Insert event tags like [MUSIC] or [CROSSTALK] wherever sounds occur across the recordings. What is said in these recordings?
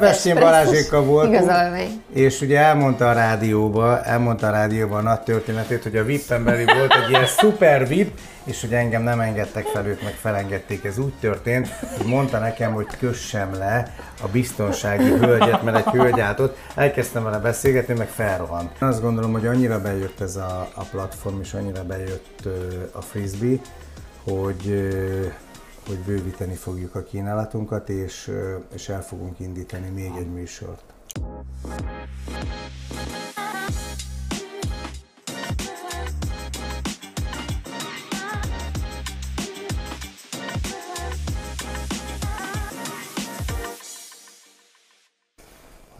Vessén Balázsékkal voltunk, Igazolvány. és ugye elmondta a rádióba, elmondta a rádióba a nagy történetét, hogy a VIP-en belül volt egy ilyen szuper VIP, és hogy engem nem engedtek fel, ők meg felengedték. Ez úgy történt, hogy mondta nekem, hogy kössem le a biztonsági hölgyet, mert egy hölgy állt ott. Elkezdtem vele beszélgetni, meg felrohant. Azt gondolom, hogy annyira bejött ez a, a platform, és annyira bejött a frisbee, hogy hogy bővíteni fogjuk a kínálatunkat, és, és el fogunk indítani még egy műsort.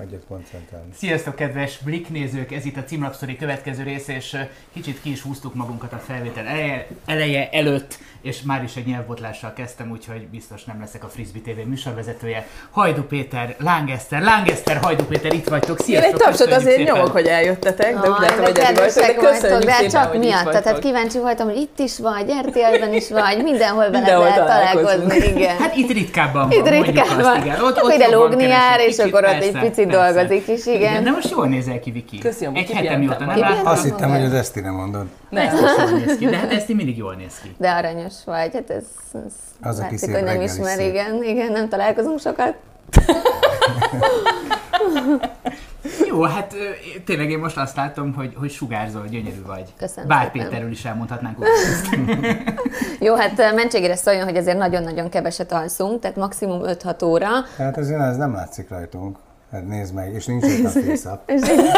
Hagyjad koncentrálni. Sziasztok, kedves Blik nézők! Ez itt a címlapszori következő rész, és kicsit ki is húztuk magunkat a felvétel eleje, eleje előtt, és már is egy nyelvbotlással kezdtem, úgyhogy biztos nem leszek a Frisbee TV műsorvezetője. Hajdu Péter, Lángeszter, Lángeszter, Hajdu Péter, itt vagytok, Én sziasztok! egy tapsot azért szépen. nyomok, hogy eljöttetek, de úgy látom, hogy eddig kedvesek vagytok, de köszönjük de szépen, csak itt miatt, tehát kíváncsi voltam, hogy itt is vagy, RTL-ben is vagy, mindenhol vele Mindenhol lehet találkozunk. találkozni, igen. Hát itt ritkábban Itt van, azt, van. igen. Ott, ott ide lógni jár, és akkor ott egy picit. Dolgozik is, igen. De most jól nézel ki, Viki. Amúgy Egy hete mióta nem láttam. Azt hittem, hogy az Esztire mondod. Nem. Ezt is jól néz ki, de hát Eszti mindig jól néz ki. De aranyos vagy, hát ez, ez Az, aki látszik, szép hogy nem ismer, is szép. igen, igen, nem találkozunk sokat. Jó, hát tényleg én most azt látom, hogy, hogy sugárzol, gyönyörű vagy. Köszönöm Bár szépen. Péterről is elmondhatnánk. [LAUGHS] Jó, hát mentségére szóljon, hogy azért nagyon-nagyon keveset alszunk, tehát maximum 5-6 óra. Hát azért ez nem látszik rajtunk. Hát nézd meg, és nincs itt a így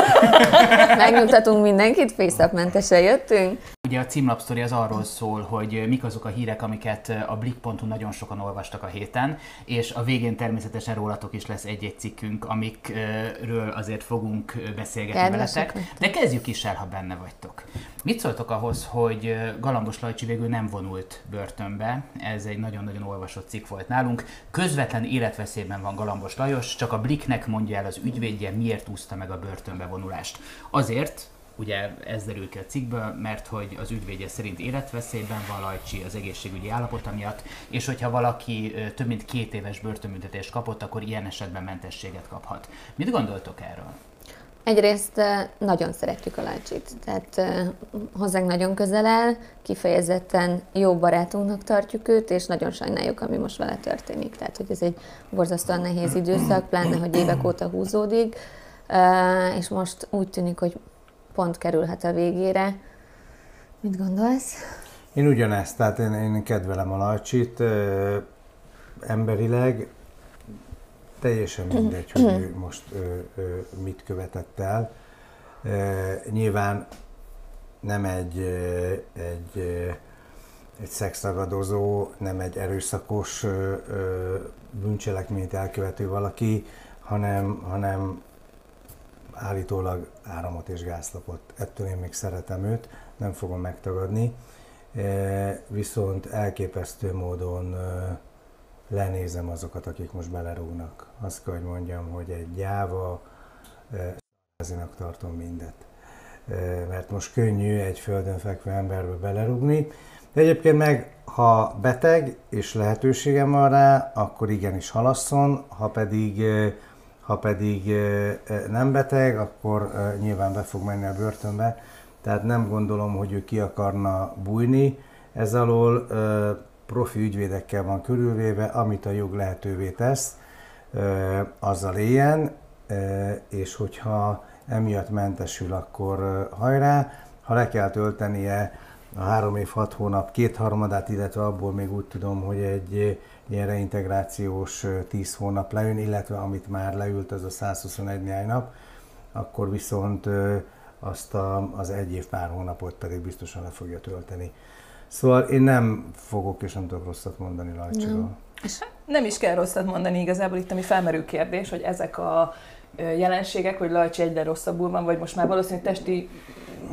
megnyugtatunk mindenkit, fészapmentesen jöttünk. Ugye a címlapsztori az arról szól, hogy mik azok a hírek, amiket a Blik.hu nagyon sokan olvastak a héten, és a végén természetesen rólatok is lesz egy-egy cikkünk, amikről azért fogunk beszélgetni Kedvesek veletek. De kezdjük is el, ha benne vagytok. Mit szóltok ahhoz, hogy Galambos Lajcsi végül nem vonult börtönbe? Ez egy nagyon-nagyon olvasott cikk volt nálunk. Közvetlen életveszélyben van Galambos Lajos, csak a Bliknek mondja el az ügyvédje, miért úszta meg a börtönbe vonulást. Azért, ugye ez derül ki a cikkből, mert hogy az ügyvédje szerint életveszélyben van Lajcsi az egészségügyi állapota miatt, és hogyha valaki több mint két éves börtönbüntetést kapott, akkor ilyen esetben mentességet kaphat. Mit gondoltok erről? Egyrészt nagyon szeretjük a Lajcsit, tehát eh, hozzánk nagyon közel áll, kifejezetten jó barátunknak tartjuk őt, és nagyon sajnáljuk, ami most vele történik. Tehát, hogy ez egy borzasztóan nehéz időszak, pláne, hogy évek óta húzódik, és most úgy tűnik, hogy pont kerülhet a végére. Mit gondolsz? Én ugyanezt, tehát én, én kedvelem a Lajcsit, emberileg teljesen [CLEARS THROAT] mindegy, hogy ő most ö, ö, mit követett el. Ö, nyilván nem egy, ö, egy, ö, egy szexragadozó, nem egy erőszakos ö, ö, bűncselekményt elkövető valaki, hanem, hanem állítólag áramot és gázt lopott. Ettől én még szeretem őt, nem fogom megtagadni. E, Viszont elképesztő módon e, lenézem azokat, akik most belerúgnak. Azt kell, hogy mondjam, hogy egy gyáva, ezinak tartom mindet. Mert most könnyű egy földön fekvő emberbe belerúgni, de egyébként meg, ha beteg és lehetőségem van rá, akkor igenis halasszon, ha pedig ha pedig nem beteg, akkor nyilván be fog menni a börtönbe. Tehát nem gondolom, hogy ő ki akarna bújni. Ez alól profi ügyvédekkel van körülvéve, amit a jog lehetővé tesz, azzal éljen, és hogyha emiatt mentesül, akkor hajrá. Ha le kell töltenie a három év, hat hónap kétharmadát, illetve abból még úgy tudom, hogy egy ilyen reintegrációs 10 hónap lejön, illetve amit már leült, az a 121 néhány nap, akkor viszont azt a, az egy év pár hónapot pedig biztosan le fogja tölteni. Szóval én nem fogok és nem tudok rosszat mondani Lajcsiról. Nem is kell rosszat mondani igazából, itt ami felmerül kérdés, hogy ezek a jelenségek, hogy Lajcsi egyre rosszabbul van, vagy most már valószínűleg testi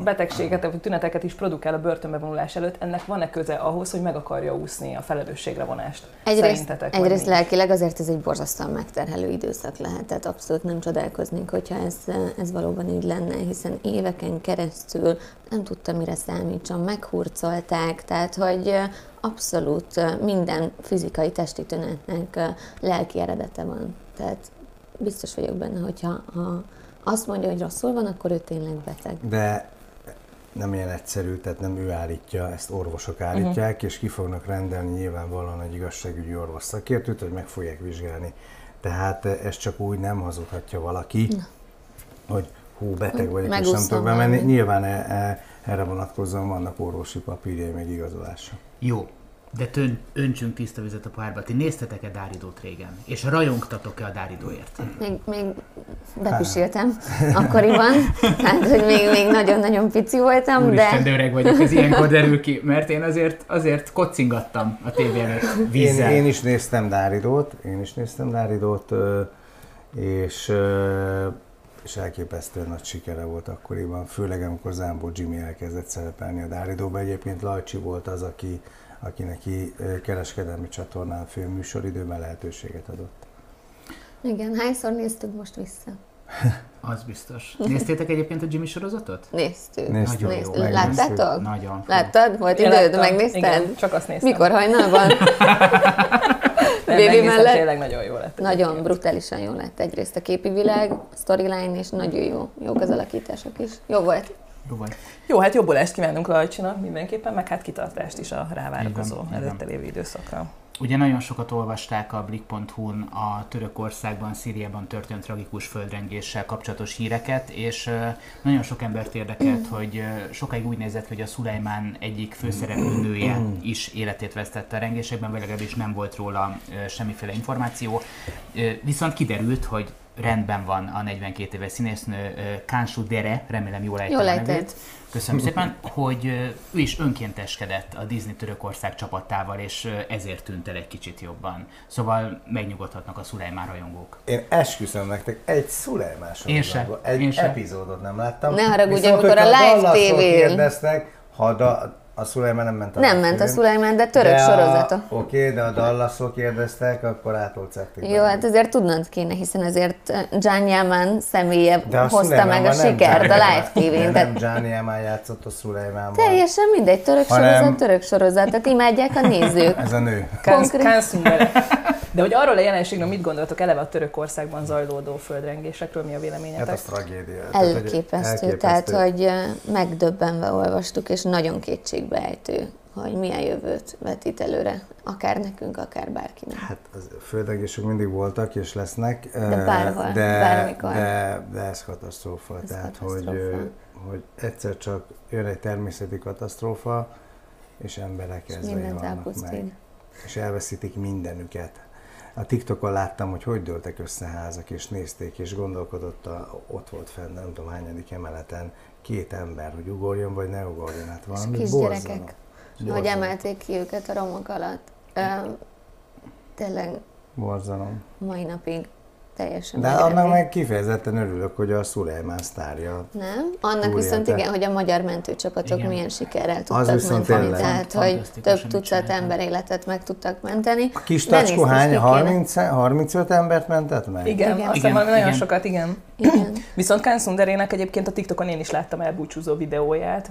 betegséget, vagy tüneteket is produkál a börtönbe vonulás előtt, ennek van-e köze ahhoz, hogy meg akarja úszni a felelősségre vonást? Egyrészt, Szerintetek, egyrészt lelkileg azért ez egy borzasztóan megterhelő időszak lehet, tehát abszolút nem csodálkoznék, hogyha ez, ez valóban így lenne, hiszen éveken keresztül nem tudta, mire számítson, meghurcolták, tehát hogy abszolút minden fizikai testi tünetnek lelki eredete van. Tehát biztos vagyok benne, hogyha ha azt mondja, hogy rosszul van, akkor ő tényleg beteg. De nem ilyen egyszerű, tehát nem ő állítja, ezt orvosok állítják, uh-huh. és ki fognak rendelni nyilvánvalóan egy igazságügyi orvos szakértőt, hogy meg fogják vizsgálni. Tehát ez csak úgy nem hazudhatja valaki, Na. hogy hú, beteg vagyok, és nem tudok bemenni. Nyilván e, e, erre vonatkozóan vannak orvosi papírjai, meg igazolása. Jó, de tön, öntsünk tiszta vizet a párba. Ti néztetek-e Dáridót régen? És rajongtatok-e a Dáridóért? Még, még bepiséltem akkoriban, hát hogy még, még nagyon-nagyon pici voltam, Úristen, de... öreg vagyok, ez ilyenkor derül ki, mert én azért, azért kocingattam a tévé előtt vízzel. Én, én is néztem Dáridót, én is néztem Dáridót, és és elképesztően nagy sikere volt akkoriban, főleg amikor Zámbó Jimmy elkezdett szerepelni a Dáridóba. Egyébként Lajcsi volt az, aki aki neki kereskedelmi csatornán főműsoridőben lehetőséget adott. Igen, hányszor néztük most vissza? [LAUGHS] Az biztos. Néztétek egyébként a Jimmy sorozatot? Néztük. Néztük. Nagyon Néztük. Jó, Láttátok? Nagyon. Láttad? Volt időd? Láttam. Megnézted? Igen, csak azt néztem. Mikor hajnalban? [LAUGHS] Baby mellett. Tényleg nagyon jó lett. Nagyon brutálisan jó lett. Egyrészt a képi világ, a storyline, és nagyon jó. Jók az alakítások is. Jó volt. Jó vagy. Jó, hát jobbulást kívánunk Lajcsinak mindenképpen, meg hát kitartást is a rávárakozó előtte lévő időszakra. Ugye nagyon sokat olvasták a Blik.hu-n a Törökországban, Szíriában történt tragikus földrengéssel kapcsolatos híreket, és nagyon sok embert érdekelt, hogy sokáig úgy nézett, hogy a Szulajmán egyik főszereplő nője is életét vesztette a rengésekben, vagy legalábbis nem volt róla semmiféle információ. Viszont kiderült, hogy rendben van a 42 éves színésznő Kánsu Dere, remélem jól ejtem jól a nevét. Köszönöm szépen, hogy ő is önkénteskedett a Disney Törökország csapatával, és ezért tűnt el egy kicsit jobban. Szóval megnyugodhatnak a Szulejmán rajongók. Én esküszöm nektek, egy Szulejmán sorozatban, egy Én epizódot nem láttam. Ne haragudj, amikor a live tévén kérdeztek, ha da, a Szulajmán nem ment a Nem ment a Szulajmán, de török de sorozata. Oké, okay, de a Dallasok kérdeztek, akkor átolcették. Jó, hát azért tudnod kéne, hiszen azért John Yaman személye de hozta meg a sikert a live tévén. Nem John Yaman játszott a Szulajmánban. Teljesen mindegy, török hanem... sorozat, török sorozat, tehát imádják a nézők. Ez a nő. Konkrét... De hogy arról a jelenségről mit gondoltok eleve a Törökországban zajlódó földrengésekről, mi a véleményetek? Hát az tragédia. Elképesztő, tehát hogy megdöbbenve olvastuk, és nagyon kétségbeejtő, hogy milyen jövőt vetít előre, akár nekünk, akár bárkinek. Hát az földrengések mindig voltak és lesznek, de bárhol, de, bármikor. De, de ez katasztrófa, ez tehát katasztrófa. Hogy, hogy egyszer csak jön egy természeti katasztrófa, és emberek ezzel vannak meg. És elveszítik mindenüket a TikTokon láttam, hogy hogy dőltek össze házak, és nézték, és gondolkodott, a, ott volt fenn, nem tudom hányadik emeleten, két ember, hogy ugorjon, vagy ne ugorjon. Hát valami kisgyerekek, hogy emelték ki őket a romok alatt. Ö, tényleg Borzalom. mai napig teljesen De annak meg kifejezetten örülök, hogy a Szulejmán sztárja. Nem? Annak viszont igen, hogy a magyar mentőcsapatok igen. milyen sikerrel tudtak menteni. Tehát, hogy több tucat ember életet meg tudtak menteni. A kis tacskó hány? 30, 35 embert mentett meg? Igen, igen. azt hiszem nagyon igen. sokat, igen. igen. [CLEARS THROAT] Viszont Kán Szunderének egyébként a TikTokon én is láttam elbúcsúzó videóját,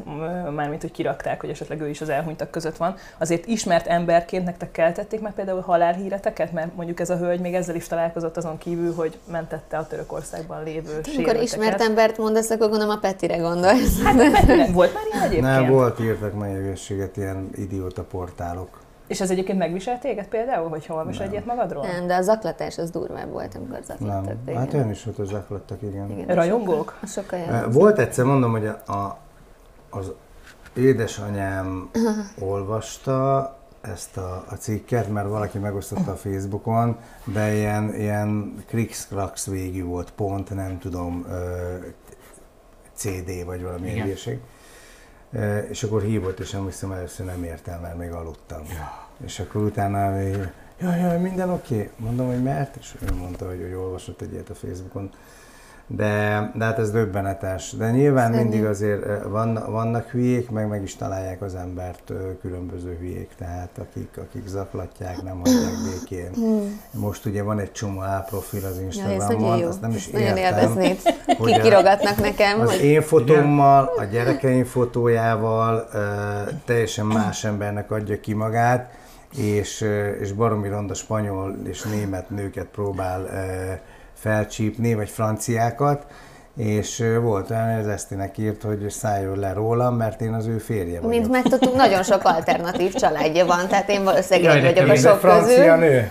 mármint, hogy kirakták, hogy esetleg ő is az elhunytak között van. Azért ismert emberként nektek keltették meg például halálhíreteket, mert mondjuk ez a hölgy még ezzel is találkozott azon kívül, hogy mentette a Törökországban lévő hát, Amikor ismert embert mondasz, akkor gondolom a Petire gondolsz. Hát [LAUGHS] volt már ilyen egyébként? Nem, volt, írtak meg ilyen idióta portálok. És ez egyébként megviselt téged például, hogy olvas egyet magadról? Nem, de a zaklatás az durvább volt, amikor zaklattak Nem. Hát ön is volt, hogy zaklattak, igen. igen Rajongók? Sokkal, sokkal volt egyszer, mondom, hogy a, a, az édesanyám [LAUGHS] olvasta, ezt a, a cikket, mert valaki megosztotta a Facebookon, de ilyen, ilyen krikszkrax végű volt, pont, nem tudom, CD vagy valami hülyeség. És akkor hívott, és emlékszem, először nem értem, mert még aludtam. Ja. És akkor utána még, jaj, jaj, minden oké. Okay. Mondom, hogy mert, és ő mondta, hogy, hogy olvasott egy ilyet a Facebookon. De, de hát ez döbbenetes. De nyilván Szegény. mindig azért van, vannak hülyék, meg meg is találják az embert különböző hülyék, tehát akik, akik zaklatják, nem hagyják békén. Hmm. Most ugye van egy csomó álprofil az Instagramon, ja, azt nem is ezt értem. Hogy Kikirogatnak nekem. Az hogy... én fotómmal, a gyerekeim fotójával teljesen más embernek adja ki magát, és, és baromi ronda spanyol és német nőket próbál felcsípni, vagy franciákat, és volt olyan, hogy az Esztinek írt, hogy szálljon le rólam, mert én az ő férje vagyok. Mint megtudtuk, nagyon sok alternatív családja van, tehát én valószínűleg Jaj, egy vagyok a sok francia közül. nő.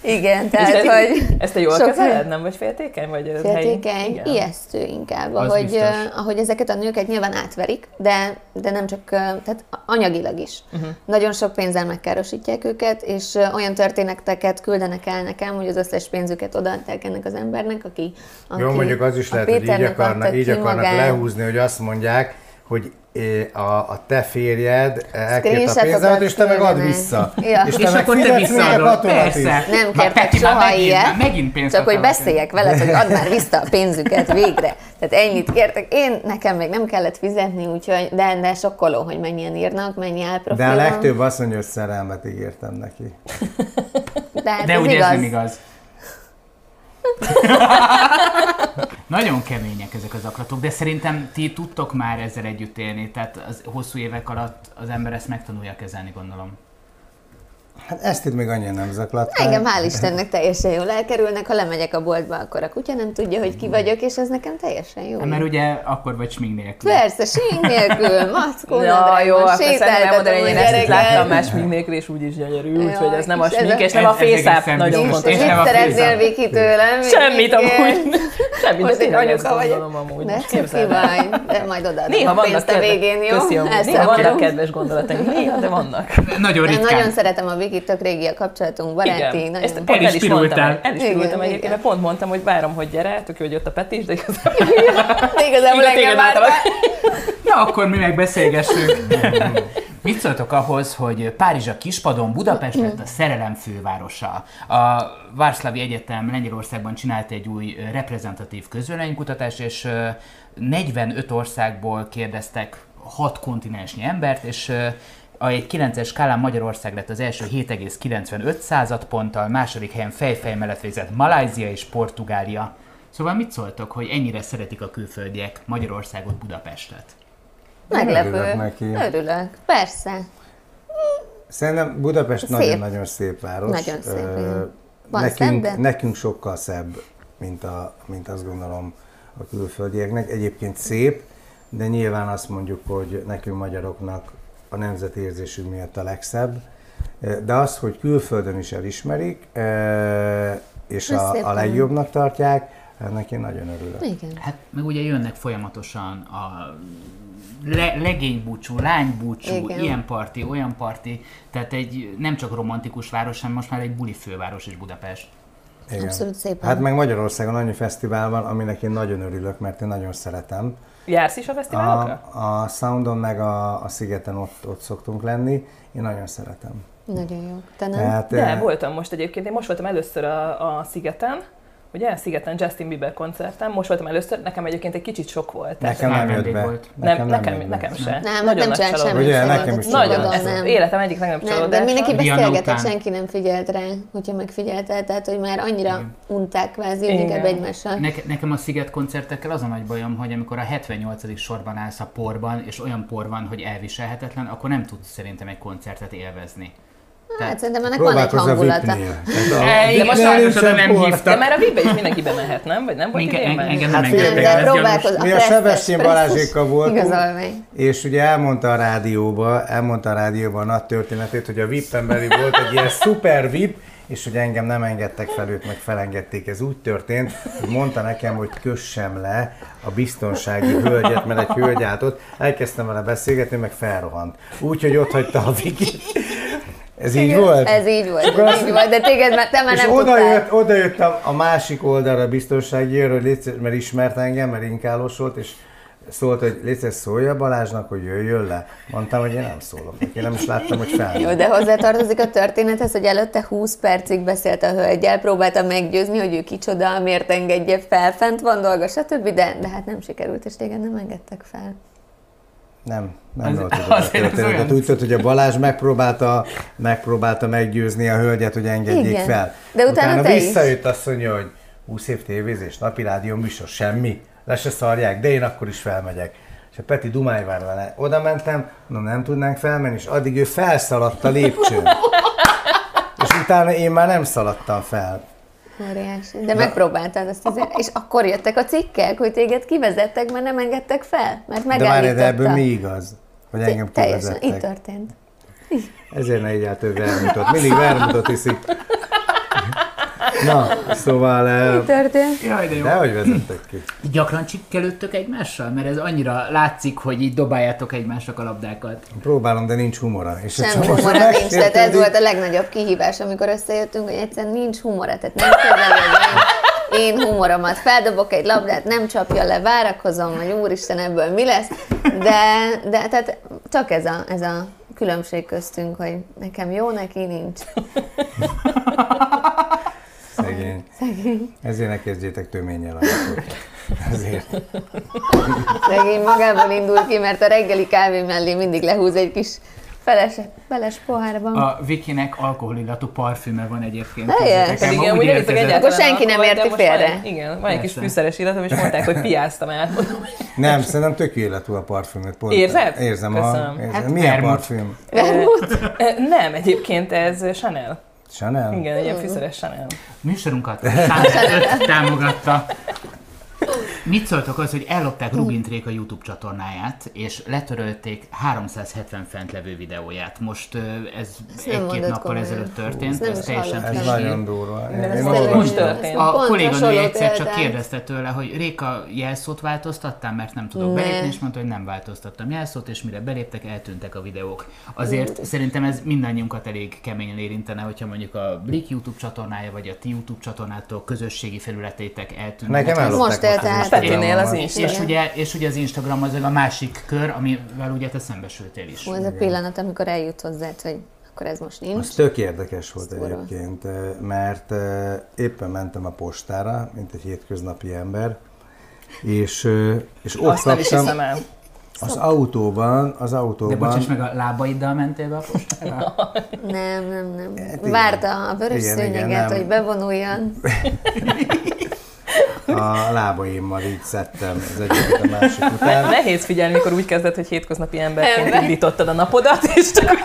Igen, tehát, te- hogy Ezt te jól sok- kezeled, nem vagy féltékeny? Vagy helyi? féltékeny, Igen. ijesztő inkább, Az ahogy, biztos. ahogy ezeket a nőket nyilván átverik, de, de nem csak, tehát anyagilag is. Uh-huh. Nagyon sok pénzzel megkárosítják őket, és olyan történeteket küldenek el nekem, hogy az összes pénzüket odaadták ennek az embernek, aki, aki Jó, mondjuk az is a lehet, hogy így, akarnak, így akarnak lehúzni, hogy azt mondják, hogy a, a te férjed elkért a pénzemet, és te meg add vissza. Ja. És És te meg akkor te visszaadod. Persze. Nem kértek soha megint- ilyet, már megint pénzt csak hogy beszéljek veled, hogy add már vissza a pénzüket végre. Tehát ennyit kértek. Én, nekem még nem kellett fizetni, úgyhogy, de, de sokkoló, hogy mennyien írnak, mennyi álprofil De a legtöbb azt mondja, hogy szerelmet ígértem neki. De, hát De ez ugye igaz. ez nem igaz. [LAUGHS] Nagyon kemények ezek az aklatok, de szerintem ti tudtok már ezzel együtt élni, tehát az hosszú évek alatt az ember ezt megtanulja kezelni, gondolom. Hát ezt itt még annyira nem zaklatták. Engem hál' Istennek teljesen jól elkerülnek, ha lemegyek a boltba, akkor a kutya nem tudja, hogy ki vagyok, és ez nekem teljesen jó. Hát Mert ugye akkor vagy smink nélkül. Persze, sín nélkül, [LAUGHS] mackó, Ja, jó, sétáltatom hogy a én ezt láttam más smink nélkül, és úgyis gyönyörű, úgyhogy ez nem a smink, és nem a fészáp, nagyon fontos. És nem a Mit szeretnél. Viki tőlem? Semmit amúgy. Semmit, de ezt anyuka vagyok. gondolom amúgy. De cuki vagy, de majd odaadom Néha a vannak pénzt a kedves- végén, jó? Néha vannak kedves gondolataink, néha, de vannak. Nagyon Én ritkán. nagyon szeretem a Vikit, tök régi a kapcsolatunk, baráti, Igen, nagyon... ezt pont el is Elinspiráltál. mondtam. El is Igen, pirultam egyébként, mert pont mondtam, hogy várom, hogy gyere, tök jó, hogy jött a Peti is, de igazából [LAUGHS] De igazából engem. Na, akkor mi meg beszélgessünk. Mit szóltok ahhoz, hogy Párizs a kispadon, Budapest lett a szerelem fővárosa? A Várszlavi Egyetem Lengyelországban csinált egy új reprezentatív közvéleménykutatást, és ö, 45 országból kérdeztek 6 kontinensnyi embert, és a egy 9-es skálán Magyarország lett az első 7,95 század ponttal, második helyen fejfej mellett végzett Malázia és Portugália. Szóval mit szóltok, hogy ennyire szeretik a külföldiek Magyarországot, Budapestet? Meglepő. Örülök neki. Örülök, persze. Szerintem Budapest Szép. nagyon-nagyon szép város. Nagyon szép. Van nekünk, szebb, de- nekünk sokkal szebb, mint, a, mint azt gondolom a külföldieknek. Egyébként szép, de nyilván azt mondjuk, hogy nekünk magyaroknak a nemzetérzésünk miatt a legszebb. De az, hogy külföldön is elismerik, és a, a legjobbnak tartják, ennek én nagyon örülök. Igen. Hát meg ugye jönnek folyamatosan a le, legénybúcsú, lánybúcsú, Igen. ilyen parti, olyan parti, tehát egy nem csak romantikus város, hanem most már egy buli főváros is Budapest. Igen. Abszolút szépen. Hát meg Magyarországon annyi fesztivál van, aminek én nagyon örülök, mert én nagyon szeretem. Jársz is a fesztiválokra? A, a Soundon meg a, a Szigeten ott, ott szoktunk lenni. Én nagyon szeretem. Nagyon jó. Te nem? Tehát, De, voltam most egyébként. Én most voltam először a, a Szigeten, ugye? Szigeten Justin Bieber koncerten. Most voltam először, nekem egyébként egy kicsit sok volt. Nekem nem jött be. volt. nem, nekem, jött be. nekem sem. Nem, hát Nagyon nem nagy csinált csalódás. semmit. Ugye, szerintem, nekem is Nagyon, ez nem. életem egyik legnagyobb Nem, csalódása. de mindenki beszélgetett, senki nem figyelt rá, hogyha megfigyelte, tehát hogy már annyira Igen. unták kvázi Igen. inkább egymással. Neke, nekem a Sziget koncertekkel az a nagy bajom, hogy amikor a 78. sorban állsz a porban, és olyan por van, hogy elviselhetetlen, akkor nem tudsz szerintem egy koncertet élvezni. Hát szerintem ennek van egy hangulata. [LAUGHS] Tehát a- E, sajnos oda nincsen nem hívtak. De már a VIP-be is mindenki bemehet, nem? Vagy nem volt Minke, idén engem nem Hát engedtek. Nem, de próbálkozz. Mi a Sebestyén. Balázsékkal voltunk, és ugye elmondta a rádióba, elmondta a rádióban a nagy történetét, hogy a VIP-en belül volt egy ilyen szuper VIP, és hogy engem nem engedtek fel, őt meg felengedték. Ez úgy történt, hogy mondta nekem, hogy kössem le a biztonsági hölgyet, mert egy hölgy állt ott. Elkezdtem vele beszélgetni, meg felrohant. Úgyhogy ott hagyta a Vikit. Ez így volt? Ez így volt, ez így volt, de téged már, te már És nem oda tudtál. jött, oda jött a, a másik oldalra a biztonsági őr, mert ismert engem, mert inkálós volt, és szólt, hogy légy szólja Balázsnak, hogy jöjjön le. Mondtam, hogy én nem szólok neki, nem is láttam, hogy fel. Jó, de hozzátartozik a történethez, hogy előtte 20 percig beszélt a hölgyel, próbálta meggyőzni, hogy ő kicsoda, miért engedje fel, fent van dolga, stb., de, de hát nem sikerült, és téged nem engedtek fel. Nem, nem [LAUGHS] Az- volt tudom a azért ez történetet. olyan- Úgy tudod, hogy a Balázs megpróbálta, megpróbálta meggyőzni a hölgyet, hogy engedjék Igen. fel. De utána te is. visszajött azt mondja, hogy 20 év tévézés, napi rádió műsor, semmi, le se szarják, de én akkor is felmegyek. És a Peti Dumály vár vele. Oda mentem, mondom, nem tudnánk felmenni, és addig ő felszaladt a lépcsőn. [LAUGHS] És utána én már nem szaladtam fel. Óriási. De megpróbáltad azt azért. [LAUGHS] És akkor jöttek a cikkek, hogy téged kivezettek, mert nem engedtek fel? Mert De megállította. de ebből mi igaz? Hogy engem Teljesen, így kivezettek? történt. Ezért ne igyál több vermutot. Mindig vermutot iszik. Na, szóval... Így eh, történt. Jaj, de jó. Dehogy vezettek ki. Gyakran csikkelődtök egymással? Mert ez annyira látszik, hogy így dobáljátok egymásnak a labdákat. Próbálom, de nincs humora. És most humora nincs, tehát ez volt a legnagyobb kihívás, amikor összejöttünk, hogy egyszerűen nincs humora, tehát nem én, én humoromat feldobok egy labdát, nem csapja le, várakozom, hogy úristen ebből mi lesz, de, de tehát csak ez a, ez a különbség köztünk, hogy nekem jó, neki nincs. Szegény. Szegény. Ezért ne kezdjétek töménnyel akkor. Ezért. Szegény magából indul ki, mert a reggeli kávé mellé mindig lehúz egy kis feles, feles pohárban. A Vikinek alkoholillatú parfüme van egyébként. Nekem Pedig úgy nem hiszem érkezett. Akkor senki nem de érti félre. Van, igen, van egy kis fűszeres illatom, és mondták, hogy piáztam el. Nem, szerintem tök illető a parfümöt. Pont Érzed? Érzem. Köszönöm. A, érzem. Hát Milyen vermut. parfüm? Vermut? Nem, egyébként ez Chanel. Chanel? Igen, egy ilyen fűszeres Chanel. Műsorunkat [LAUGHS] Szándor 5 támogatta. Mit szóltok az, hogy ellopták Rubin Tréka YouTube csatornáját, és letörölték 370 fent levő videóját. Most ez egy-két nappal komolyan. ezelőtt történt, ez teljesen. Ez friss hír. nagyon durva. Ez most történt. A hasonló egyszer csak kérdezte tőle, hogy Réka jelszót változtattál, mert nem tudok belépni, és mondta, hogy nem változtattam jelszót, és mire beléptek, eltűntek a videók. Azért szerintem ez mindannyiunkat elég keményen érintene, hogyha mondjuk a Blik YouTube csatornája, vagy a ti YouTube csatornától közösségi felületeitek eltűnnek. Nekem Ez- ellopták Most eltárt. az Petinél az Instagramomat. Insta. és ugye, és ugye az Instagram az a másik kör, amivel ugye te szembesültél is. Hú, ez a pillanat, amikor eljut hozzád, hogy akkor ez most nincs. Az tök érdekes volt Sztorva. egyébként, eh, mert eh, éppen mentem a postára, mint egy hétköznapi ember, és, eh, és ott Azt nem is kaptam hiszem el. az autóban, az De autóban, bocsáss meg, a lábaiddal mentél be a postára? [LAUGHS] Nem, nem, nem. Hát igen. Várta a vörös Igen, igen, szőnyeget, nem. hogy bevonuljon. [LAUGHS] a lábaimmal így szedtem az egyiket a másik után. [LAUGHS] Nehéz figyelni, mikor úgy kezded, hogy hétköznapi emberként Ember. indítottad a napodat, és csak...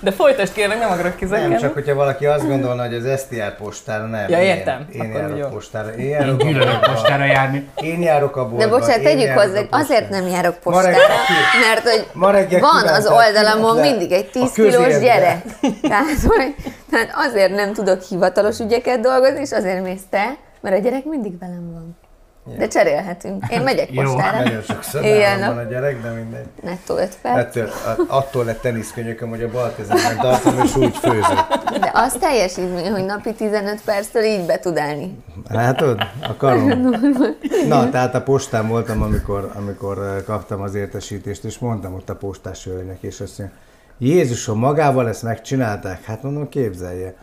De folytasd kérlek, nem akarok kizakkenni. Nem, csak hogyha valaki azt gondolna, hogy az STR postára nem. Ja, én- értem. Én, Akkor járok jó. postára. Én Én járok a gyűlölök boltba. postára járni. Én járok a boltba. De bocsánat, én tegyük hozzá, a hogy azért nem járok Ma postára, mert hogy Ma reggel van az oldalamon mindig egy 10 a kilós gyerek. Tehát, hogy, tehát azért nem tudok hivatalos ügyeket dolgozni, és azért mész te, mert a gyerek mindig velem van. De cserélhetünk. Én megyek Jó, postára. Nagyon sokszor nap. van a gyerek, de mindegy. Nettó 5 perc. Ettől, a- attól lett teniszkönyököm, hogy a bal kezemben tartom, és úgy főzök. De az teljesítmény, hogy napi 15 perctől így be tud állni. Látod? A karom. [LAUGHS] Na, tehát a postán voltam, amikor, amikor kaptam az értesítést, és mondtam ott a postás hölgynek, és azt mondja, Jézusom, magával ezt megcsinálták? Hát mondom, képzelje.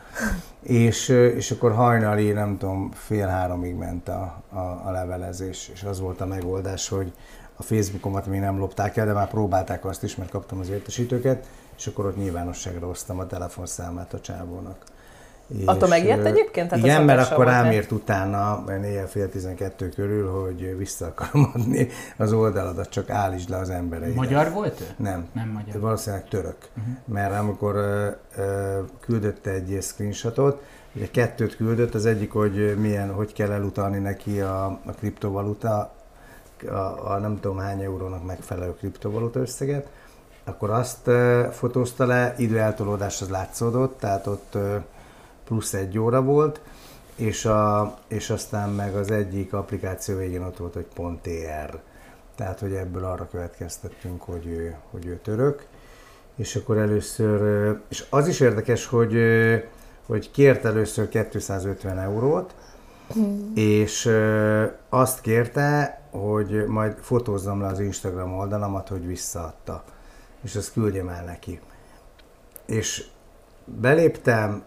És, és akkor hajnali, nem tudom, fél háromig ment a, a, a levelezés, és az volt a megoldás, hogy a Facebookomat még nem lopták el, de már próbálták azt is, mert kaptam az értesítőket, és akkor ott nyilvánosságra hoztam a telefonszámát a csávónak. Attól És, megijedt ö, egyébként? Tehát a igen, mert akkor volt, rám írt utána, mert éjjel fél tizenkettő körül, hogy vissza akarom [LAUGHS] adni az oldaladat, csak állítsd le az embereidet. Magyar volt ő? Nem. Nem magyar. Valószínűleg török. Uh-huh. Mert amikor ö, ö, küldött egy screenshotot, ugye kettőt küldött, az egyik, hogy milyen, hogy kell elutalni neki a, a kriptovaluta, a, a nem tudom hány eurónak megfelelő kriptovaluta összeget, akkor azt ö, fotózta le, időeltolódás az látszódott, tehát ott ö, plusz egy óra volt, és, a, és aztán meg az egyik applikáció végén ott volt, hogy .tr. Tehát, hogy ebből arra következtettünk, hogy ő, hogy ő török. És akkor először, és az is érdekes, hogy, hogy kért először 250 eurót, és ö, azt kérte, hogy majd fotózzam le az Instagram oldalamat, hogy visszaadta. És azt küldjem el neki. És beléptem,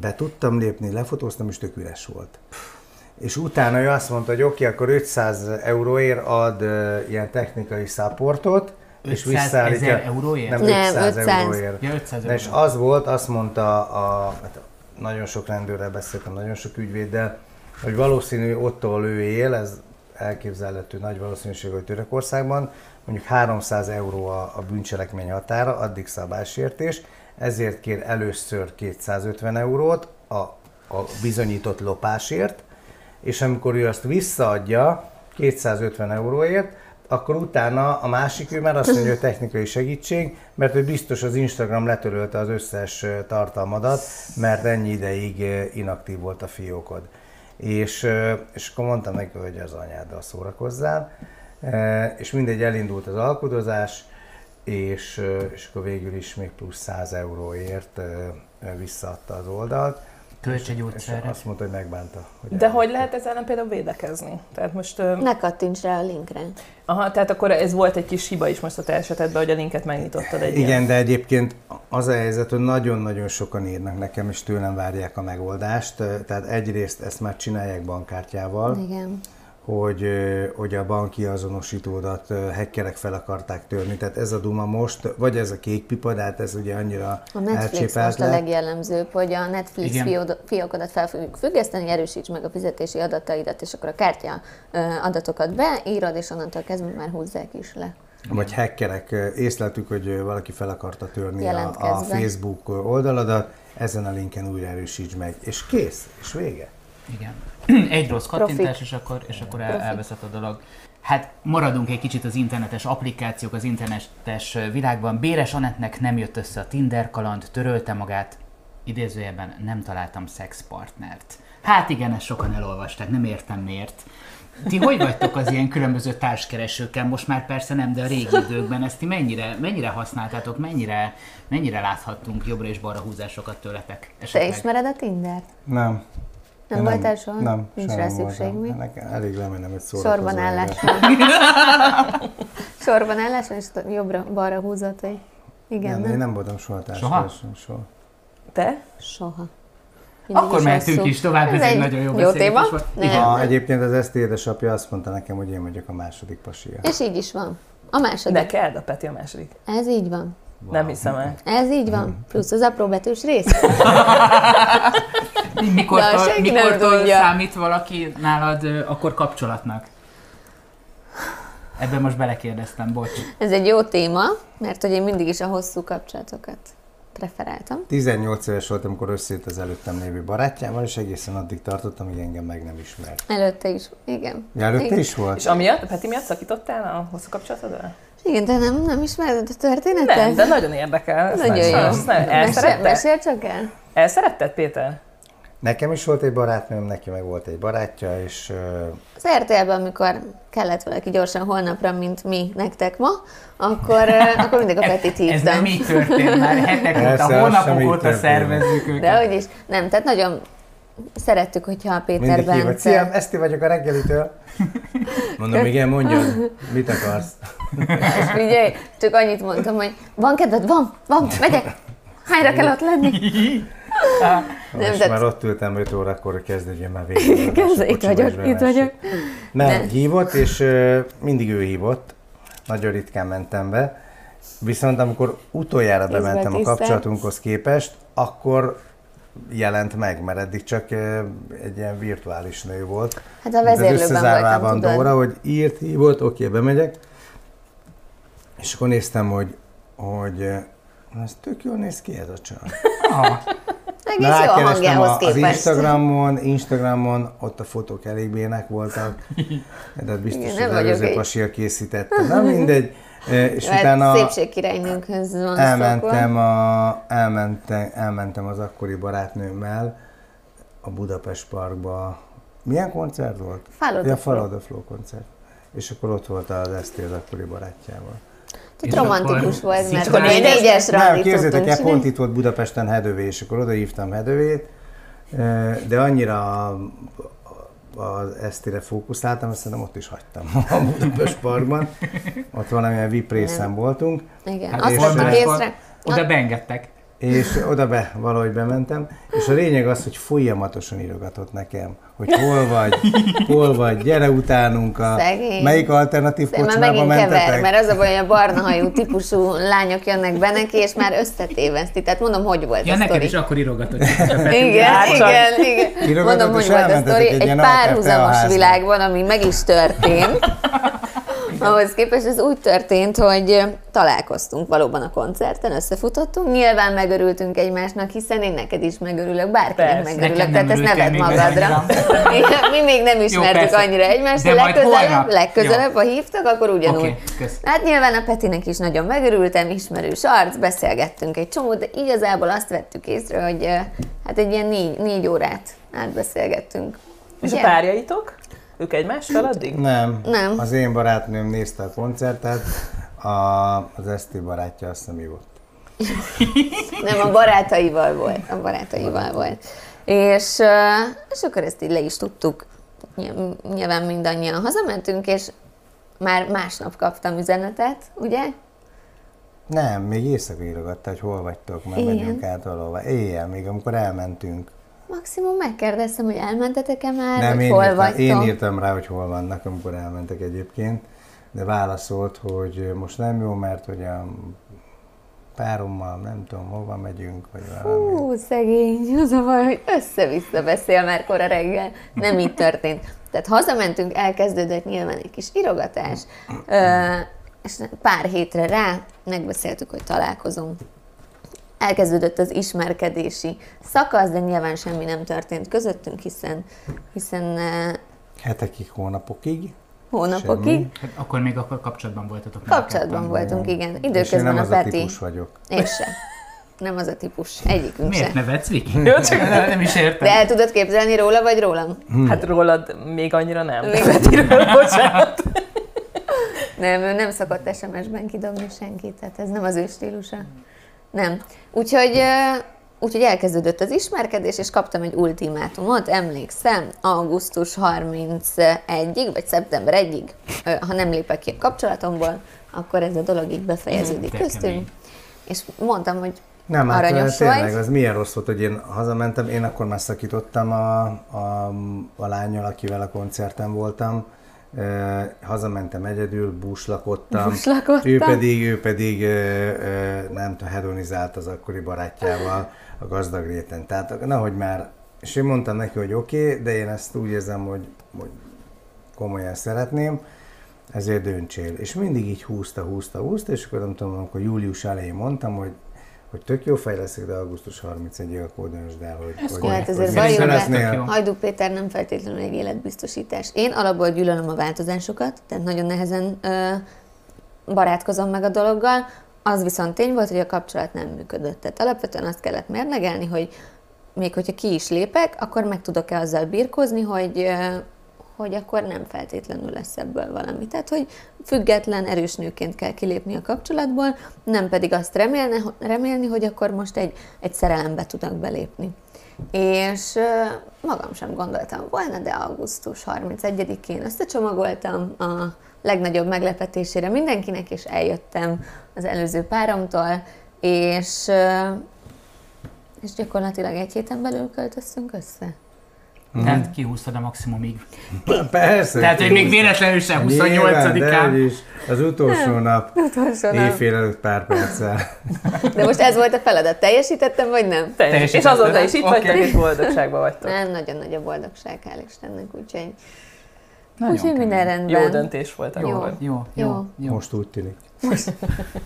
be tudtam lépni, lefotóztam, és tök üres volt. És utána ő azt mondta, hogy oké, okay, akkor 500 euróért ad uh, ilyen technikai supportot, és 500 visszaállítja. ezer euróért? Nem, Nem, 500, 500. euróért. Ja, 500 Na és euró. az volt, azt mondta, a, hát nagyon sok rendőrrel beszéltem, nagyon sok ügyvéddel, hogy valószínű ott, ahol ő él, ez elképzelhető nagy valószínűség, hogy Törökországban, mondjuk 300 euró a, a bűncselekmény határa, addig szabálysértés, ezért kér először 250 eurót, a, a bizonyított lopásért, és amikor ő azt visszaadja 250 euróért, akkor utána a másik ő már azt mondja, hogy technikai segítség, mert ő biztos az Instagram letörölte az összes tartalmadat, mert ennyi ideig inaktív volt a fiókod. És, és akkor mondtam neki, hogy az anyáddal szórakozzál, és mindegy, elindult az alkudozás, és, és akkor végül is még plusz 100 euróért visszaadta az oldalt. Egy És gyógyszerre. azt mondta, hogy megbánta. Hogy De hogy elmondta. lehet ezzel ellen például védekezni? Tehát most... Ne kattints rá a linkre. Aha, tehát akkor ez volt egy kis hiba is most a te esetedben, hogy a linket megnyitottad egy Igen, ilyen. de egyébként az a helyzet, hogy nagyon-nagyon sokan írnak nekem, és tőlem várják a megoldást. Tehát egyrészt ezt már csinálják bankkártyával, Igen. Hogy, hogy a banki azonosítódat hackerek fel akarták törni. Tehát ez a duma most, vagy ez a kék pipa, de hát ez ugye annyira A Netflix most a lett. legjellemzőbb, hogy a Netflix Igen. fiókodat fel fogjuk függeszteni, erősíts meg a fizetési adataidat, és akkor a kártya adatokat beírod, és onnantól kezdve már húzzák is le. Vagy hackerek, észleltük, hogy valaki fel akarta törni a, a. Facebook oldaladat, ezen a linken újra erősíts meg, és kész, és vége. Igen. [CLEARS THROAT] Egy rossz kattintás, és akkor, és akkor el, elveszett a dolog. Hát maradunk egy kicsit az internetes applikációk, az internetes világban. Béres Anettnek nem jött össze a Tinder kaland, törölte magát. Idézőjelben nem találtam szexpartnert. Hát igen, ezt sokan elolvasták, nem értem miért. Ti hogy vagytok az ilyen különböző társkeresőkkel? Most már persze nem, de a régi időkben ezt ti mennyire, mennyire használtátok, mennyire, mennyire láthattunk jobbra és balra húzásokat tőletek? Te Esetleg? ismered a Tindert? Nem. Nem Én voltál soha? Nem, Nincs soha rá nem szükség még? Nekem elég lemennem egy szórakozó. Sorban állás. [LAUGHS] Sorban állás és jobbra-balra húzott, hogy igen, Nem, nem? én nem voltam soha Soha? társadalmi, soha. Te? Soha. Mindig Akkor mehetünk is tovább, ez egy nagyon jó jó téma. Nem. Ha egyébként az Eszti édesapja azt mondta nekem, hogy én vagyok a második pasia. És így is van. A második. Neked? A Peti a második. Ez így van. Nem hiszem el. Ez így van. [LAUGHS] Plusz az apró betűs rész. [LAUGHS] Mikortól, Na, mikortól számít valaki nálad akkor kapcsolatnak? Ebben most belekérdeztem, bocs. Ez egy jó téma, mert hogy én mindig is a hosszú kapcsolatokat preferáltam. 18 éves voltam, amikor összejött az előttem lévő barátjával, és egészen addig tartottam, amíg engem meg nem ismert. Előtte is. Igen. Ja, előtte Igen. is volt? És amiatt, Peti miatt szakítottál a hosszú kapcsolatodra? Igen, de nem, nem ismered a történetet? Nem, de nagyon érdekel. Nagyon jó. Elszeretted? mesél csak el. Elszeretted, Péter? Nekem is volt egy barátnőm, neki meg volt egy barátja, és Az RTL-ben, amikor kellett valaki gyorsan holnapra, mint mi nektek ma, akkor, [LAUGHS] akkor mindig a Petit Ez hívtam. nem így történt már, hetek Persze, óta, hónapok óta szervezzük őket. De hogy is. Nem, tehát nagyon szerettük, hogyha a Péter mindig hívott. Szia, Bence... Eszti vagyok a reggelitől. [LAUGHS] Mondom, igen, mondjad, mit akarsz? [LAUGHS] És figyelj, csak annyit mondtam, hogy van kedved? Van, van, megyek. Hányra kell ott lenni? [LAUGHS] Nem, Most de- már ott ültem 5 órakor, hogy kezdődjön már végig. Itt vagyok, itt vagyok. Nem, Ne. hívott, és mindig ő hívott. Nagyon ritkán mentem be. Viszont amikor utoljára bementem a kapcsolatunkhoz képest, akkor jelent meg, mert eddig csak egy ilyen virtuális nő volt. Hát a vezérlőben összezárvában voltam. Dóra, hogy írt, hívott, oké, bemegyek. És akkor néztem, hogy, hogy ez tök jól néz ki ez a csaj. Ah, Egész jó a Rákerestem hangjához a, az képest. Instagramon, Instagramon ott a fotók elég bének voltak, [LAUGHS] de hát biztos, Igen, hogy nem az vagyok előző egy- pasia készítette. Na mindegy. És Hát utána szépségkirálynőnkhöz van elmentem, a, elmentem, elmentem az akkori barátnőmmel a Budapest Parkba. Milyen koncert volt? Follow ja, Flow. Follow the Flow koncert. És akkor ott volt az Eszti az akkori barátjával. Tehát romantikus akkor volt, mert hogy egy négyes Nem, randit képzeljétek el, pont itt volt Budapesten Hedövé, és akkor oda hívtam Hedövét, eh, de annyira az Esztire fókuszáltam, azt szerintem ott is hagytam [LAUGHS] a Budapest Parkban. Ott valamilyen VIP részen voltunk, Igen, Hát azt és vettük akkor- észre. Oda beengedtek. És oda be, valahogy bementem, és a lényeg az, hogy folyamatosan írogatott nekem, hogy hol vagy, hol vagy, gyere utánunk a... Szegény. Melyik alternatív Én már kocsmába megint kever, mentetek? mert az a baj, hogy a barna hajú típusú lányok jönnek be neki, és már összetéveszti. Tehát mondom, hogy volt Ja, a neked is akkor írogatott. Igen, Hát igen, igen. Írogatott, Mondom, hogy volt a sztori. egy Egy párhuzamos világban, ami meg is történt. Ahhoz képest ez úgy történt, hogy találkoztunk valóban a koncerten, összefutottunk, nyilván megörültünk egymásnak, hiszen én neked is megörülök, bárkinek Persze. megörülök, tehát ezt neved magadra. [LAUGHS] Mi még nem ismertük persze. annyira egymást, de De legközelebb, legközelebb, ha hívtak, akkor ugyanúgy. Kösz. Hát nyilván a Petinek is nagyon megörültem, ismerős arc, beszélgettünk egy csomót, de igazából azt vettük észre, hogy hát egy ilyen négy, négy órát átbeszélgettünk. És a Ugye? párjaitok? Ők egymással addig? Nem. Nem. Az én barátnőm nézte a koncertet, a, az Eszti barátja azt hiszem ivott. [LAUGHS] Nem, a barátaival volt. A barátaival volt. És, és akkor ezt így le is tudtuk. Ny- Nyilván mindannyian hazamentünk, és már másnap kaptam üzenetet, ugye? Nem, még éjszaka írogatta, hogy hol vagytok, mert Igen. megyünk át valahova. Éjjel, még amikor elmentünk. Maximum megkérdeztem, hogy elmentetek-e már, Nem, vagy én hol írtam, vagytok. én írtam rá, hogy hol vannak, amikor elmentek egyébként, de válaszolt, hogy most nem jó, mert hogy a párommal nem tudom, hova megyünk, vagy valami. Hú, szegény, az a baj, hogy össze-vissza beszél már kora reggel. Nem így történt. Tehát hazamentünk, elkezdődött nyilván egy kis irogatás, és pár hétre rá megbeszéltük, hogy találkozunk. Elkezdődött az ismerkedési szakasz, de nyilván semmi nem történt közöttünk, hiszen, hiszen ö, Hetekig, hónapokig. hónapokig Semmi. Hát akkor még akkor kapcsolatban voltatok. a kapcsolatban voltunk, igen. És én Időközben nem a az a Peti. típus vagyok. Én se. Nem az a típus. Egyikünk Miért se. nevetsz, Viki? [LAUGHS] Jó, csak- nem, nem is értem. De el tudod képzelni róla, vagy rólam? Hát rólad még annyira nem. Még- Petiről, bocsánat. Nem, ő nem szokott SMS-ben kidobni senkit, tehát ez nem az ő stílusa. Nem. Úgyhogy, úgyhogy elkezdődött az ismerkedés, és kaptam egy ultimátumot, emlékszem, augusztus 31-ig, vagy szeptember 1-ig, ö, ha nem lépek ki a kapcsolatomból, akkor ez a dolog így befejeződik De köztünk. kemény. És mondtam, hogy Nem, hát aranyos tényleg, vagy. az milyen rossz volt, hogy én hazamentem, én akkor már szakítottam a, a, a lányjal, akivel a koncerten voltam, hazamentem egyedül, búslakodtam. Búslakodtam? Ő pedig, ő pedig nem tudom, hedonizált az akkori barátjával a gazdag réten. Tehát nehogy már, és én mondtam neki, hogy oké, okay, de én ezt úgy érzem, hogy, hogy komolyan szeretném, ezért döntsél. És mindig így húzta, húzta, húzta, és akkor nem tudom, amikor július elején mondtam, hogy hogy tök jó fej leszek, de augusztus 31-ig akkor döntsd el, hogy, hogy, hát hogy azért mit valljuk. Hajdú Péter nem feltétlenül egy életbiztosítás. Én alapból gyűlölöm a változásokat, tehát nagyon nehezen ö, barátkozom meg a dologgal. Az viszont tény volt, hogy a kapcsolat nem működött. Tehát alapvetően azt kellett mérlegelni, hogy még hogyha ki is lépek, akkor meg tudok-e azzal birkozni, hogy, ö, hogy akkor nem feltétlenül lesz ebből valami. Tehát, hogy független, erős nőként kell kilépni a kapcsolatból, nem pedig azt remélne, remélni, hogy akkor most egy, egy szerelembe tudok belépni. És magam sem gondoltam volna, de augusztus 31-én összecsomagoltam a legnagyobb meglepetésére mindenkinek, és eljöttem az előző páromtól, és, és gyakorlatilag egy héten belül költöztünk össze. Tehát kihúztad a maximumig. Persze. Tehát, hogy még véletlenül sem Nyilván, 28-án. dehogy is. Az utolsó nap, Utolsó nap. éjfél előtt pár perccel. [LAUGHS] De most ez volt a feladat. Teljesítettem, vagy nem? Teljes. És azóta is itt Oké. vagytok, és boldogságban vagytok. Nem, nagyon nagy a boldogság, hál' Istennek, úgyhogy, Nagyon úgyhogy minden rendben. Jó döntés volt Jó, jó, jó, Jó. jó. Most úgy tűnik. [LAUGHS]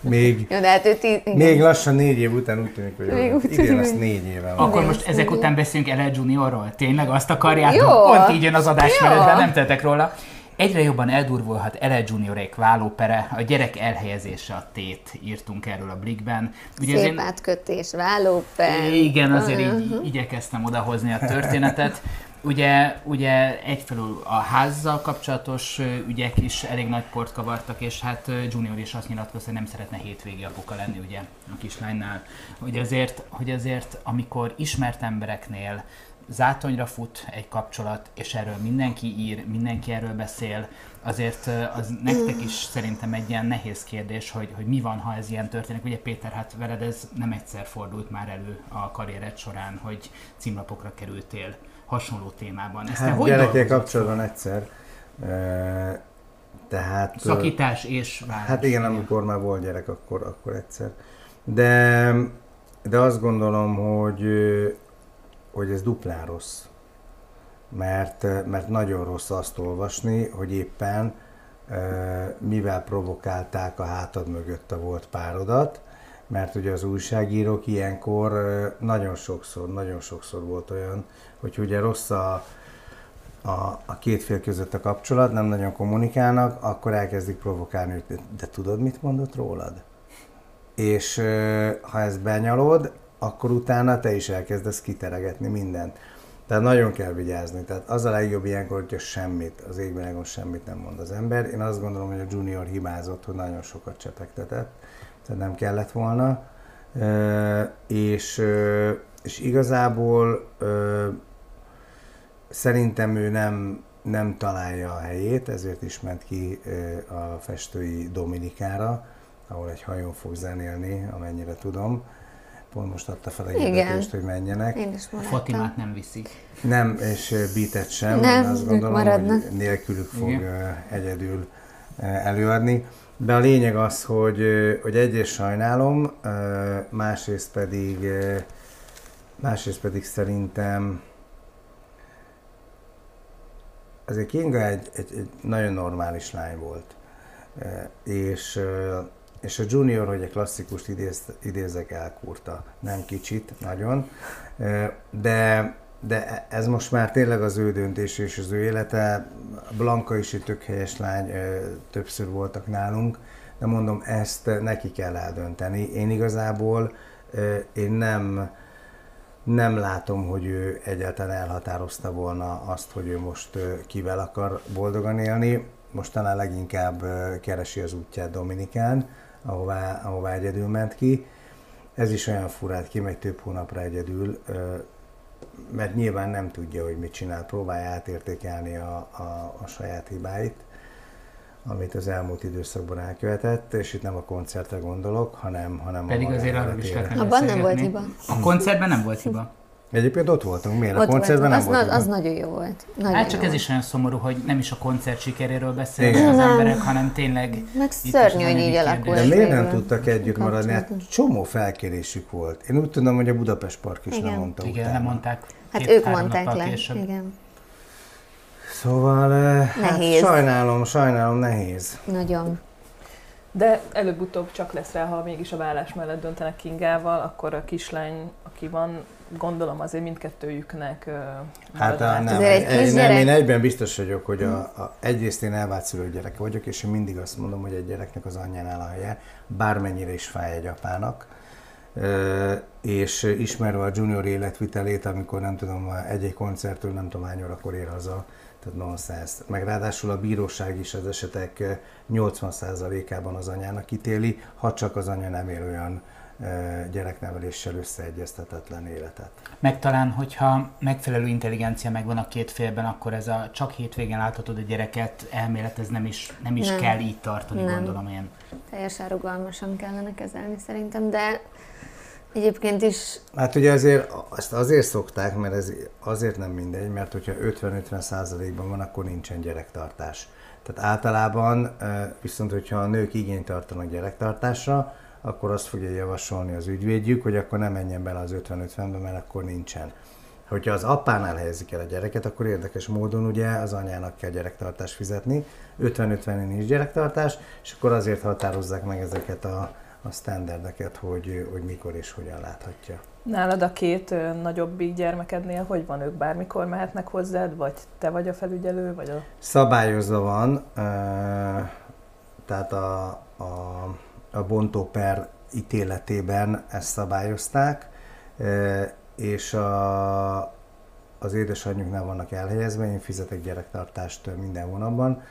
Még, Jó, de hát ő tí- igen. még lassan négy év után úgy tűnik, hogy Még úgy idén lesz négy éve van. Akkor most ezek után beszélünk Ele Juniorról? Tényleg azt akarjátok? Jó. Pont így jön az adásmenetben, Jó. nem tettek róla. Egyre jobban eldurvulhat Ele Juniorék vállópere, a gyerek elhelyezése a tét, írtunk erről a Blikben. Ugye Szép átkötés, vállóper. Igen, azért így igyekeztem odahozni a történetet. Ugye, ugye egyfelől a házzal kapcsolatos ügyek is elég nagy port kavartak, és hát Junior is azt nyilatkozta, hogy nem szeretne hétvégi apuka lenni ugye a kislánynál. Hogy azért, hogy azért amikor ismert embereknél zátonyra fut egy kapcsolat, és erről mindenki ír, mindenki erről beszél, azért az nektek is szerintem egy ilyen nehéz kérdés, hogy, hogy mi van, ha ez ilyen történik. Ugye Péter, hát veled ez nem egyszer fordult már elő a karriered során, hogy címlapokra kerültél hasonló témában. Ezt te Hát hogy gyerekkel kapcsolatban egyszer. Ö, Tehát... Szakítás és válás. Hát igen, amikor már volt gyerek, akkor, akkor egyszer. De, de azt gondolom, hogy, hogy ez duplán rossz. Mert, mert nagyon rossz azt olvasni, hogy éppen mivel provokálták a hátad mögött a volt párodat, mert ugye az újságírók ilyenkor nagyon sokszor, nagyon sokszor volt olyan, hogy ugye rossz a, a, a két fél között a kapcsolat, nem nagyon kommunikálnak, akkor elkezdik provokálni, hogy de, de tudod, mit mondott rólad? És ha ezt benyalod, akkor utána te is elkezdesz kiteregetni mindent. Tehát nagyon kell vigyázni. Tehát az a legjobb ilyenkor, hogyha semmit, az égvilágon semmit nem mond az ember. Én azt gondolom, hogy a junior hibázott, hogy nagyon sokat csepegtetett, tehát nem kellett volna. És, és igazából szerintem ő nem, nem találja a helyét, ezért is ment ki a festői Dominikára, ahol egy hajón fog zenélni, amennyire tudom pont most adta fel a hirdetést, hogy menjenek. Én is Fatimát nem viszi. Nem, és Beatet sem. Nem, azt gondolom, maradnak. hogy nélkülük fog Igen. egyedül előadni. De a lényeg az, hogy, hogy egyrészt sajnálom, másrészt pedig, másrészt pedig szerintem azért Kinga egy, egy, egy nagyon normális lány volt. És és a Junior, hogy egy klasszikust idéz, idézek, elkúrta. Nem kicsit, nagyon. De, de ez most már tényleg az ő döntés és az ő élete. Blanka is egy tök helyes lány, többször voltak nálunk, de mondom, ezt neki kell eldönteni. Én igazából én nem, nem látom, hogy ő egyáltalán elhatározta volna azt, hogy ő most kivel akar boldogan élni. Mostanában leginkább keresi az útját Dominikán, ahová, ahová egyedül ment ki. Ez is olyan furát, kimegy több hónapra egyedül, mert nyilván nem tudja, hogy mit csinál, próbálja átértékelni a, a, a saját hibáit, amit az elmúlt időszakban elkövetett, és itt nem a koncertre gondolok, hanem, hanem Pedig a azért arról is lehetne Abban nem volt hiba. A koncertben nem volt hiba. Egyébként ott voltunk, miért? A Ott koncertben nem az, volt. na, az nagyon jó volt. Nagyon Hát csak jó ez volt. is olyan szomorú, hogy nem is a koncert sikeréről beszélnek Igen. az Nem. emberek, hanem tényleg... Meg szörnyű, az hogy így alakult. De miért nem tudtak együtt maradni? Hát csomó felkérésük volt. Én úgy tudom, hogy a Budapest Park is Igen. lemondta Igen, utána. nem mondták. Hát ők mondták le. később. Igen. Szóval eh, hát Nehéz. sajnálom, sajnálom, nehéz. Nagyon. De előbb-utóbb csak lesz rá, ha mégis a vállás mellett döntenek Kingával, akkor a kislány, aki van, gondolom azért mindkettőjüknek Hát rá. nem, Azért egy nem, én egyben biztos vagyok, hogy a, a, egyrészt én elvált szülő gyereke vagyok, és én mindig azt mondom, hogy egy gyereknek az anyjánál a helye, bármennyire is fáj egy apának. És ismerve a junior életvitelét, amikor nem tudom, egy-egy koncertől nem tudom hány órakor ér haza, tehát nonsense. Meg ráadásul a bíróság is az esetek 80%-ában az anyának ítéli, ha csak az anya nem él olyan gyerekneveléssel összeegyeztetetlen életet. Meg talán, hogyha megfelelő intelligencia megvan a két félben, akkor ez a csak hétvégén láthatod a gyereket elmélet, ez nem is, nem is Nem. kell így tartani, Nem. gondolom én. Teljesen rugalmasan kellene kezelni szerintem, de egyébként is Hát ugye azért, azt azért szokták, mert ez azért nem mindegy, mert hogyha 50-50 százalékban van, akkor nincsen gyerektartás. Tehát általában eh, viszont, hogyha a nők igényt tartanak gyerektartásra, akkor azt fogja javasolni az ügyvédjük, hogy akkor nem menjen bele az 50-50-be, mert akkor nincsen. Hogyha az apánál helyezik el a gyereket, akkor érdekes módon ugye az anyának kell gyerektartást fizetni, 50-50 nincs gyerektartás, és akkor azért határozzák meg ezeket a, a standardeket, hogy, hogy mikor és hogyan láthatja. Nálad a két ö, nagyobbik gyermekednél hogy van, ők bármikor mehetnek hozzád, vagy te vagy a felügyelő, vagy a... Szabályozva van, tehát a, a, a bontóper ítéletében ezt szabályozták, ö, és a, az édesanyjuknál vannak elhelyezve, én fizetek gyerektartást minden hónapban,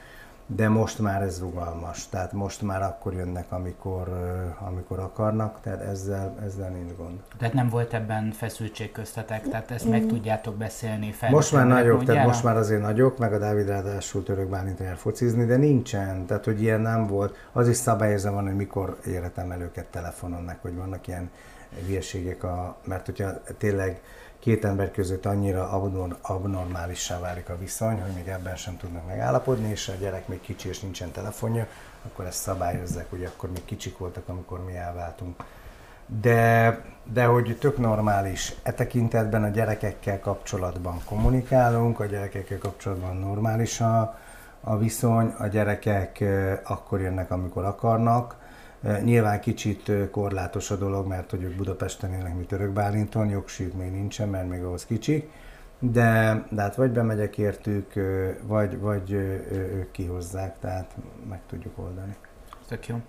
de most már ez rugalmas, tehát most már akkor jönnek, amikor, amikor akarnak, tehát ezzel, ezzel nincs gond. Tehát nem volt ebben feszültség köztetek, tehát ezt Mm. meg tudjátok beszélni. Most felnőtt már nagyok, tehát most már azért nagyok, meg a Dávid ráadásul török Bálint el focizni, de nincsen, tehát hogy ilyen nem volt. Az is szabályozva van, hogy mikor érhetem el őket telefonon, meg hogy vannak ilyen hülyeségek, a, mert hogyha tényleg két ember között annyira abnor, abnormálissá válik a viszony, hogy még ebben sem tudnak megállapodni, és a gyerek még kicsi és nincsen telefonja, akkor ezt szabályozzák, hogy akkor még kicsik voltak, amikor mi elváltunk. De, de hogy tök normális. E tekintetben a gyerekekkel kapcsolatban kommunikálunk, a gyerekekkel kapcsolatban normális a, a viszony, a gyerekek akkor jönnek, amikor akarnak. Nyilván kicsit korlátos a dolog, mert hogy ők Budapesten élnek, mint Örökbálinton, jogsít még nincsen, mert még ahhoz kicsik, de, de hát vagy bemegyek értük, vagy, vagy ők kihozzák, tehát meg tudjuk oldani. Tök jó.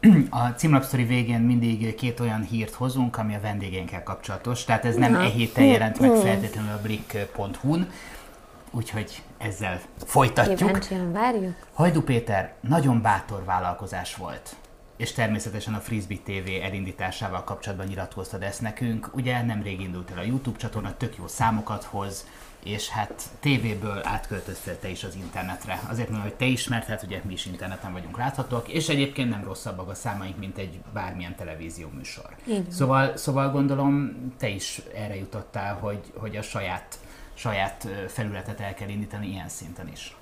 [CLEARS THROAT] A címlapsztori végén mindig két olyan hírt hozunk, ami a vendégeinkkel kapcsolatos, tehát ez nem e héten jelent meg feltétlenül a blik.hu-n, úgyhogy ezzel folytatjuk. Kíváncsian várjuk. Hajdu Péter nagyon bátor vállalkozás volt és természetesen a Frisbee TV elindításával kapcsolatban nyilatkoztad ezt nekünk. Ugye nemrég indult el a YouTube csatorna, tök jó számokat hoz, és hát tévéből átköltöztél te is az internetre. Azért mondom, hogy te ismert, hát ugye mi is interneten vagyunk láthatóak, és egyébként nem rosszabbak a számaink, mint egy bármilyen televízió műsor. Szóval, szóval gondolom, te is erre jutottál, hogy, hogy a saját, saját felületet el kell indítani ilyen szinten is.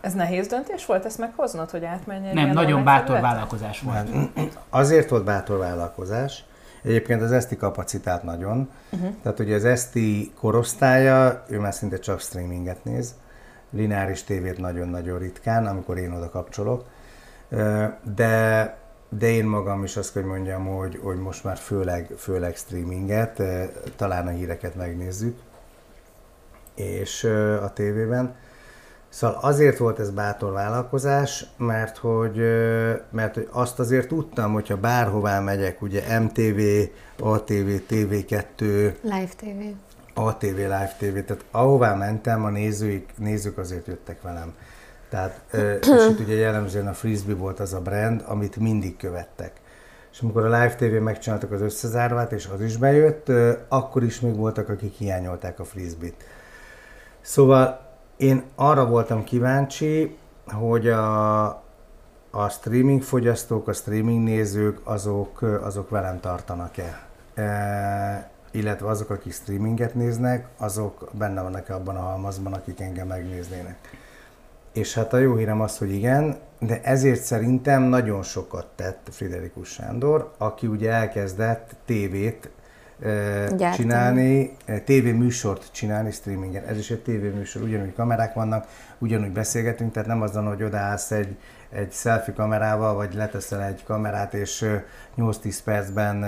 Ez nehéz döntés volt ezt meghoznod, hogy átmenj Nem, nagyon bátor vállalkozás volt. Azért volt bátor vállalkozás, Egyébként az eszti kapacitát nagyon. Uh-huh. Tehát ugye az eszti korosztálya, ő már szinte csak streaminget néz, lineáris tévét nagyon-nagyon ritkán, amikor én oda kapcsolok. De, de én magam is azt hogy mondjam, hogy, hogy most már főleg, főleg streaminget, talán a híreket megnézzük, és a tévében. Szóval azért volt ez bátor vállalkozás, mert hogy, mert hogy azt azért tudtam, hogyha bárhová megyek, ugye MTV, ATV, TV2, Live TV. ATV, Live TV, tehát ahová mentem, a nézőik, nézők azért jöttek velem. Tehát, [CLEARS THROAT] és itt ugye jellemzően a Frisbee volt az a brand, amit mindig követtek. És amikor a Live TV megcsináltak az összezárvát, és az is bejött, akkor is még voltak, akik hiányolták a Frisbee-t. Szóval én arra voltam kíváncsi, hogy a, a streaming fogyasztók, a streaming nézők, azok, azok velem tartanak-e. E, illetve azok, akik streaminget néznek, azok benne vannak abban a halmazban, akik engem megnéznének. És hát a jó hírem az, hogy igen, de ezért szerintem nagyon sokat tett Friderikus Sándor, aki ugye elkezdett tévét Gyártani. csinálni, tévéműsort csinálni streamingen. Ez is egy tévéműsor, ugyanúgy kamerák vannak, ugyanúgy beszélgetünk, tehát nem azon, hogy odaállsz egy, egy selfie kamerával, vagy leteszel egy kamerát, és 8-10 percben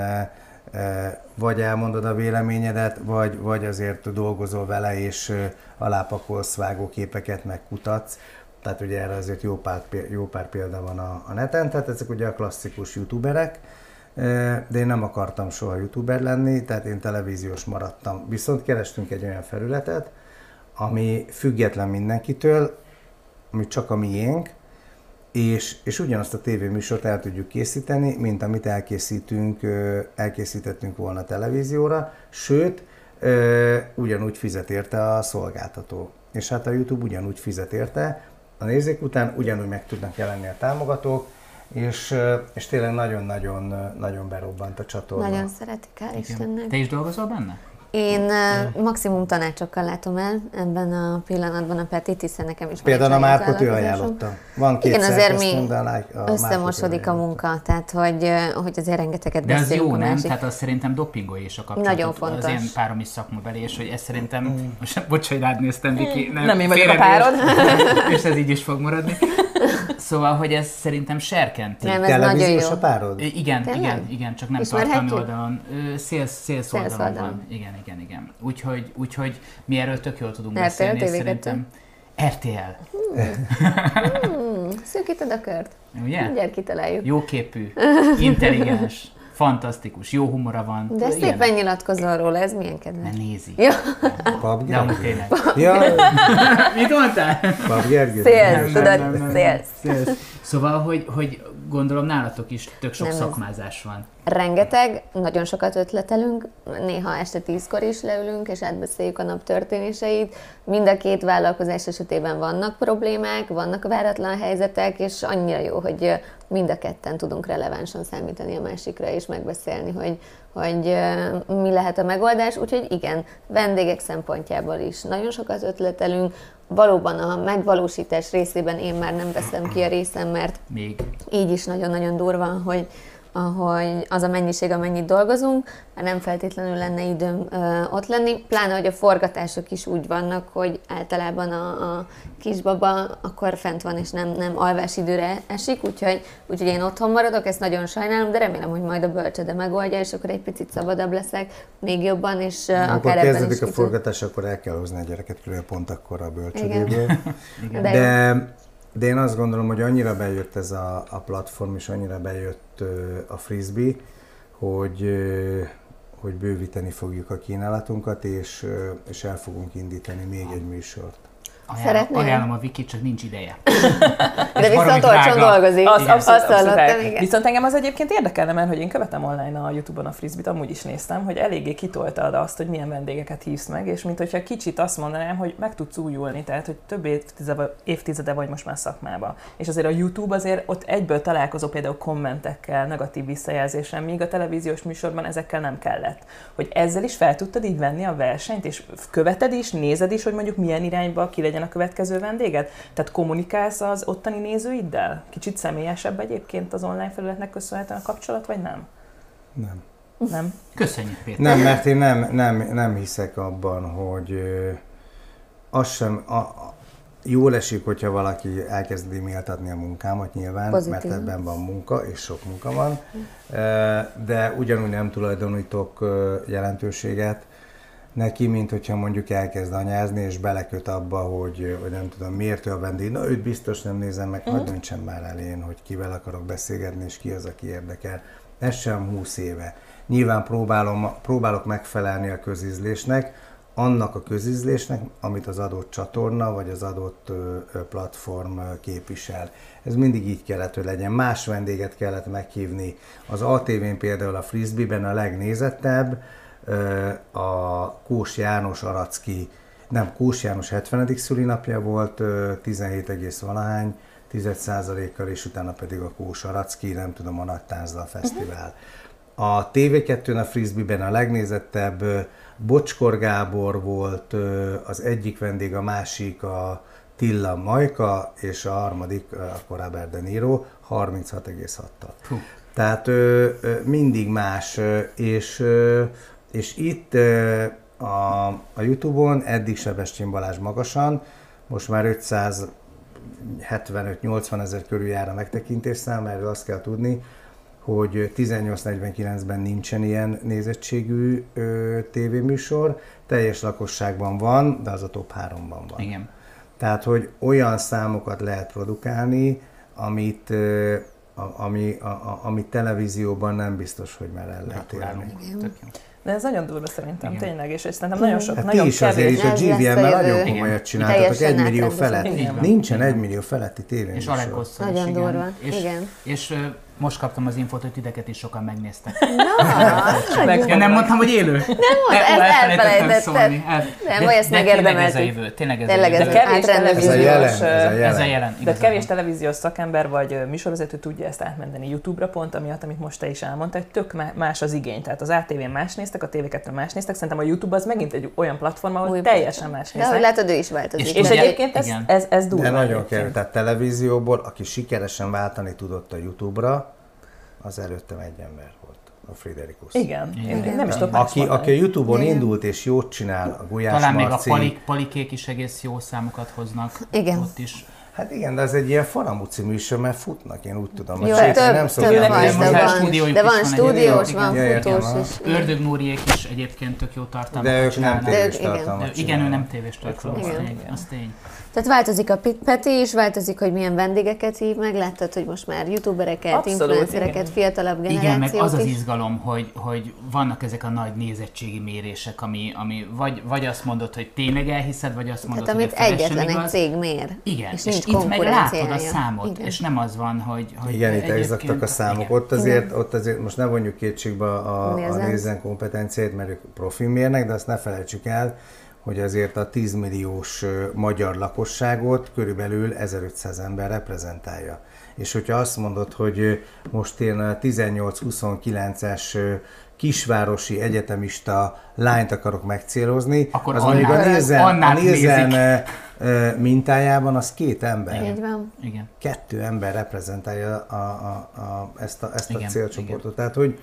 vagy elmondod a véleményedet, vagy, vagy azért dolgozol vele, és alápakolsz vágóképeket, meg kutatsz. Tehát ugye erre azért jó pár, jó pár példa van a, a neten, tehát ezek ugye a klasszikus youtuberek, de én nem akartam soha youtuber lenni, tehát én televíziós maradtam. Viszont kerestünk egy olyan felületet, ami független mindenkitől, ami csak a miénk, és, és ugyanazt a tévéműsort el tudjuk készíteni, mint amit elkészítünk, elkészítettünk volna televízióra, sőt, ugyanúgy fizet érte a szolgáltató. És hát a YouTube ugyanúgy fizet érte, a nézők után ugyanúgy meg tudnak jelenni a támogatók, és, és tényleg nagyon-nagyon nagyon berobbant a csatorna. Nagyon szeretik, hál' Istennek. Te is dolgozol benne? Én uh, maximum tanácsokkal látom el ebben a pillanatban a Petit, hiszen nekem is Például a Márkot ő ajánlotta. Van két Igen, azért mi összemosodik a munka, tehát hogy, hogy azért rengeteget De ez jó, nem? Tehát az szerintem dopingolja is a kapcsolatot. Nagyon fontos. Az én párom is szakmabeli, és hogy ez szerintem, mm. most bocs, hogy rád néztem, Viki. Nem, nem én vagyok a párod. [LAUGHS] És ez így is fog maradni. Szóval, hogy ez szerintem serkenti. Nem, ez nagyon jó. a párod? Igen, Tényleg? igen, igen, csak nem tartalmi oldalon. Szélsz, szélsz oldalon, oldalon van. Igen, igen, igen. Úgyhogy, úgyhogy mi erről tök jól tudunk RTL beszélni, TV2. szerintem. RTL. Hmm. Szűkíted a kört. Ugye? Mindjárt kitaláljuk. Jóképű, intelligens, fantasztikus, jó humora van. De szépen nyilatkozol róla, ez milyen kedves. Ne nézi. Ja. Pap De amúgy tényleg. Ja, Mit mondtál? Pap Gergő. Szélsz, tudod. Szélsz. Szóval, hogy, hogy gondolom nálatok is tök sok Nem, szakmázás van. Rengeteg, nagyon sokat ötletelünk, néha este tízkor is leülünk, és átbeszéljük a nap történéseit. Mind a két vállalkozás esetében vannak problémák, vannak váratlan helyzetek, és annyira jó, hogy mind a ketten tudunk relevánsan számítani a másikra, és megbeszélni, hogy, hogy mi lehet a megoldás. Úgyhogy igen, vendégek szempontjából is nagyon sokat ötletelünk. Valóban a megvalósítás részében én már nem veszem ki a [CLEARS THROAT] részem, mert Még. így is nagyon-nagyon durva, hogy, ahogy az a mennyiség, amennyit dolgozunk, már nem feltétlenül lenne időm ö, ott lenni, pláne, hogy a forgatások is úgy vannak, hogy általában a, a kisbaba akkor fent van, és nem, nem alvásidőre esik, úgyhogy, úgyhogy én otthon maradok, ezt nagyon sajnálom, de remélem, hogy majd a bölcsöde megoldja, és akkor egy picit szabadabb leszek, még jobban, és Amikor akár ebben is kezdődik a ki tud- forgatás, akkor el kell hozni a gyereket körülbelül pont akkor a bölcsödéből. [LAUGHS] De. De, de én azt gondolom, hogy annyira bejött ez a, a platform, és annyira bejött a frisbee, hogy, hogy bővíteni fogjuk a kínálatunkat, és, és el fogunk indítani még egy műsort. Ajánlom, Szeretnél? ajánlom a Vikit, csak nincs ideje. [LAUGHS] de viszont olcsón dolgozik. Az Igen. abszolút, Azt abszolút el. igen. Viszont engem az egyébként érdekelne, mert hogy én követem online a Youtube-on a frisbee amúgy is néztem, hogy eléggé kitoltad azt, hogy milyen vendégeket hívsz meg, és mint hogyha kicsit azt mondanám, hogy meg tudsz újulni, tehát hogy több évtizede, évtizede vagy most már szakmába. És azért a YouTube azért ott egyből találkozó például kommentekkel, negatív visszajelzéssel, míg a televíziós műsorban ezekkel nem kellett. Hogy ezzel is fel tudtad így venni a versenyt, és követed is, nézed is, hogy mondjuk milyen irányba ki legyen a következő vendéged? Tehát kommunikálsz az ottani nézőiddel? Kicsit személyesebb egyébként az online felületnek köszönhetően a kapcsolat, vagy nem? Nem. Nem? Köszönjük, Péter. Nem, mert én nem, nem, nem hiszek abban, hogy ö, az sem, a, a, jól esik, hogyha valaki elkezdi méltatni a munkámat nyilván, Pozitív. mert ebben van munka, és sok munka van, de ugyanúgy nem tulajdonítok jelentőséget neki, mint hogyha mondjuk elkezd anyázni, és beleköt abba, hogy, hogy nem tudom, miért ő a vendég, na őt biztos nem nézem meg, uh-huh. hadd döntsem már el én, hogy kivel akarok beszélgetni, és ki az, aki érdekel. Ez sem 20 éve. Nyilván próbálom, próbálok megfelelni a közízlésnek, annak a közízlésnek, amit az adott csatorna vagy az adott platform képvisel. Ez mindig így kellett, hogy legyen. Más vendéget kellett meghívni. Az ATV-n például a Frisbee-ben a legnézettebb, a Kós János Aracki, nem, Kós János 70. szülinapja volt, ö, 17 egész valahány, 10%-kal, és utána pedig a Kós Aracki, nem tudom, a Nagy Táncdal Fesztivál. A TV2-n a Frisbee-ben a legnézettebb Bocskor Gábor volt az egyik vendég, a másik a Tilla Majka, és a harmadik akkor Robert De Niro 36,6-tal. Fú. Tehát ö, ö, mindig más, ö, és, ö, és itt a, a Youtube-on eddig Sebestyén Balázs magasan, most már 575-80 ezer körül jár a megtekintés szám, erről azt kell tudni, hogy 1849-ben nincsen ilyen nézettségű ö, tévéműsor, teljes lakosságban van, de az a top 3-ban van. Igen. Tehát, hogy olyan számokat lehet produkálni, amit, ö, a, ami, a, a, amit televízióban nem biztos, hogy már el lehet érni. De ez nagyon durva szerintem, Igen. tényleg, és szerintem nagyon sok, Hát nagyon is azért kevés. is a GVM-mel nagyon komolyat csináltatok, egy millió felett. Nincsen egy millió feletti És tévéműsor. Alekosszal is, Nagyon igen. durva. És, Igen. és most kaptam az infót, hogy titeket is sokan megnéztek. Na, [LAUGHS] Meg- Ja, nem mondtam, hogy élő? Nem mondtad, ezt elfelejtetted. El... Nem baj, ezt de tényleg ez a megérdemeltük. jövő. Tényleg ez Tényleg a ez jövő. De kevés Átrendezni. Ez a jelen, ez televíziós, a Ez a jelen. De kevés televíziós szakember vagy műsorvezető tudja ezt átmenni YouTube-ra, pont amiatt, amit most te is elmondtál, hogy tök má- más az igény. Tehát az ATV-n más néztek, a TV2 más néztek, szerintem a YouTube az megint egy olyan platform, ahol Új teljesen más De néznek. látod, ő is változik. És egyébként ez, ez, ez durva. De nagyon kell. Tehát televízióból, aki sikeresen váltani tudott a YouTube-ra, az előttem egy ember volt, a Friderikus. Igen, Igen. Én, én nem is tudok Aki, aki a Youtube-on Igen. indult és jót csinál, a Gulyás Talán még a Marci, palik, palikék is egész jó számokat hoznak. Igen. Ott is. Hát igen, de ez egy ilyen faramúci műsor, mert futnak, én úgy tudom. Jó, sétán több, nem több van, de van. De is van van stúdiós, egyébként, van értem, futós is. Ördög Nóriék is egyébként tök jó tartalmat De ők nem tévés tartalmat De igen, ő nem tévés tartalmat, az tény. Tehát változik a Peti is, változik, hogy milyen vendégeket hív meg. Láttad, hogy most már youtubereket, Abszolút, influencereket, igen. fiatalabb Igen, meg az generációt az is. izgalom, hogy, hogy vannak ezek a nagy nézettségi mérések, ami, ami vagy, vagy azt mondod, hogy tényleg elhiszed, vagy azt mondod, Tehát hogy amit a egyetlen egy igaz. cég mér. Igen, és és, nincs itt meg látod a számot, Igen. és nem az van, hogy, hogy Igen, itt egyébként- exaktak a számok. Igen. Ott azért, ott azért most ne vonjuk kétségbe a, a Nézem. nézen kompetenciát, mert ők profi mérnek, de azt ne felejtsük el, hogy azért a 10 milliós magyar lakosságot körülbelül 1500 ember reprezentálja. És hogyha azt mondod, hogy most én a 18-29-es ö, kisvárosi egyetemista lányt akarok megcélozni, Akkor az annál- mondjuk a Nézen, a Nézen mintájában az két ember Így van. Igen. kettő ember reprezentálja a, a, a, ezt a, ezt a Igen, célcsoportot. Tehát, hogy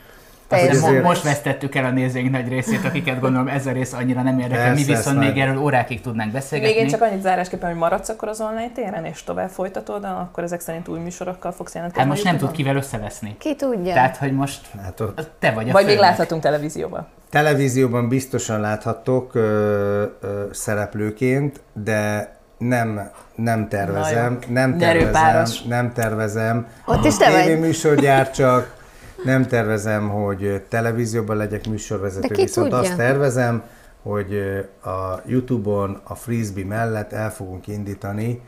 Teljesen. most vesztettük el a nézőink nagy részét, akiket gondolom ez a rész annyira nem érdekel. Mi viszont még erről órákig tudnánk beszélgetni. Még én csak annyit zárásképpen, hogy maradsz akkor az online téren, és tovább folytatod, akkor ezek szerint új műsorokkal fogsz jelentkezni. Hát most nem tud kivel összeveszni. Ki tudja? Tehát, hogy most hát ott te vagy a Vagy még főnök. láthatunk televízióban. televízióban biztosan láthattok ö, ö, szereplőként, de nem, nem tervezem, nem tervezem, nem tervezem. Ott is te vagy. Tévéműsorgyár csak, nem tervezem, hogy televízióban legyek műsorvezető, De viszont tudja? azt tervezem, hogy a Youtube-on a Frisbee mellett el fogunk indítani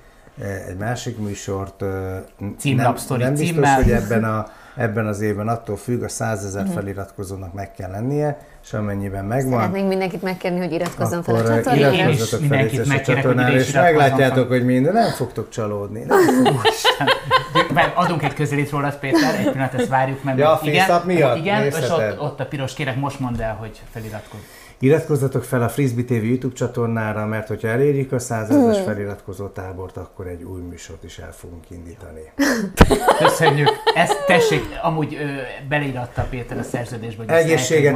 egy másik műsort. Címlapsztori nem, nem biztos, címmel. hogy ebben a, ebben az évben attól függ, a 100 ezer Mhm. feliratkozónak meg kell lennie, és amennyiben megvan, Szeretnénk mindenkit megkérni, hogy iratkozzon fel a csatornára. Iratkozzatok fel a csatornára, és meglátjátok, fel. hogy minden, nem fogtok csalódni. Nem Mert Adunk egy közelít rólad, Péter, egy pillanat, ezt várjuk meg. Ja, a igen, miatt? Igen, és ott, ott a piros kérek, most mondd el, hogy feliratkozz. Iratkozzatok fel a Frisbee TV YouTube csatornára, mert hogyha elérjük a 100 Hmm. ezeres feliratkozó tábort, akkor egy új műsort is el fogunk indítani. [LAUGHS] Köszönjük. Ezt tessék, amúgy ö, beleíratta Péter a szerződésbe. hogy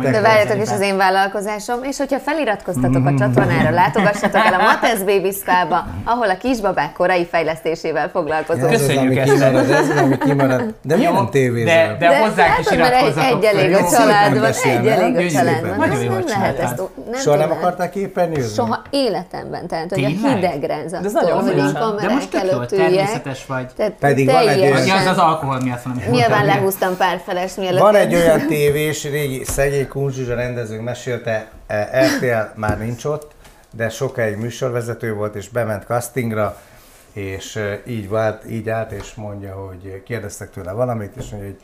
kell De várjatok is az én vállalkozásom, és hogyha feliratkoztatok a csatornára, látogassatok el a Matesz Baby Spa-ba, ahol a kisbabák korai fejlesztésével foglalkozunk. Köszönjük ezt. kimarad, ez az, ami kimarad. De miért nem de, tévézel? de, hozzánk is iratkozzatok egy fel, elég jó? a családban, egy elég a családban. Nagyon nem lehet ezt nem Soha nem tudnád. akarták képernyőzni? Soha életemben, tehát hogy a Tényleg? hidegrenz De ez nagyon a furcsa. De most tök jó, előtt üljek. természetes vagy. Tehát Pedig van egy Vagy az az alkohol miatt van, Nyilván lehúztam pár feles, mielőtt... Van egy olyan tévés, régi szegény Kuncs Zsuzsa rendezőnk mesélte, eh, RTL már nincs ott, de sokáig műsorvezető volt, és bement castingra, és eh, így, vált, így állt, és mondja, hogy kérdeztek tőle valamit, és mondja, hogy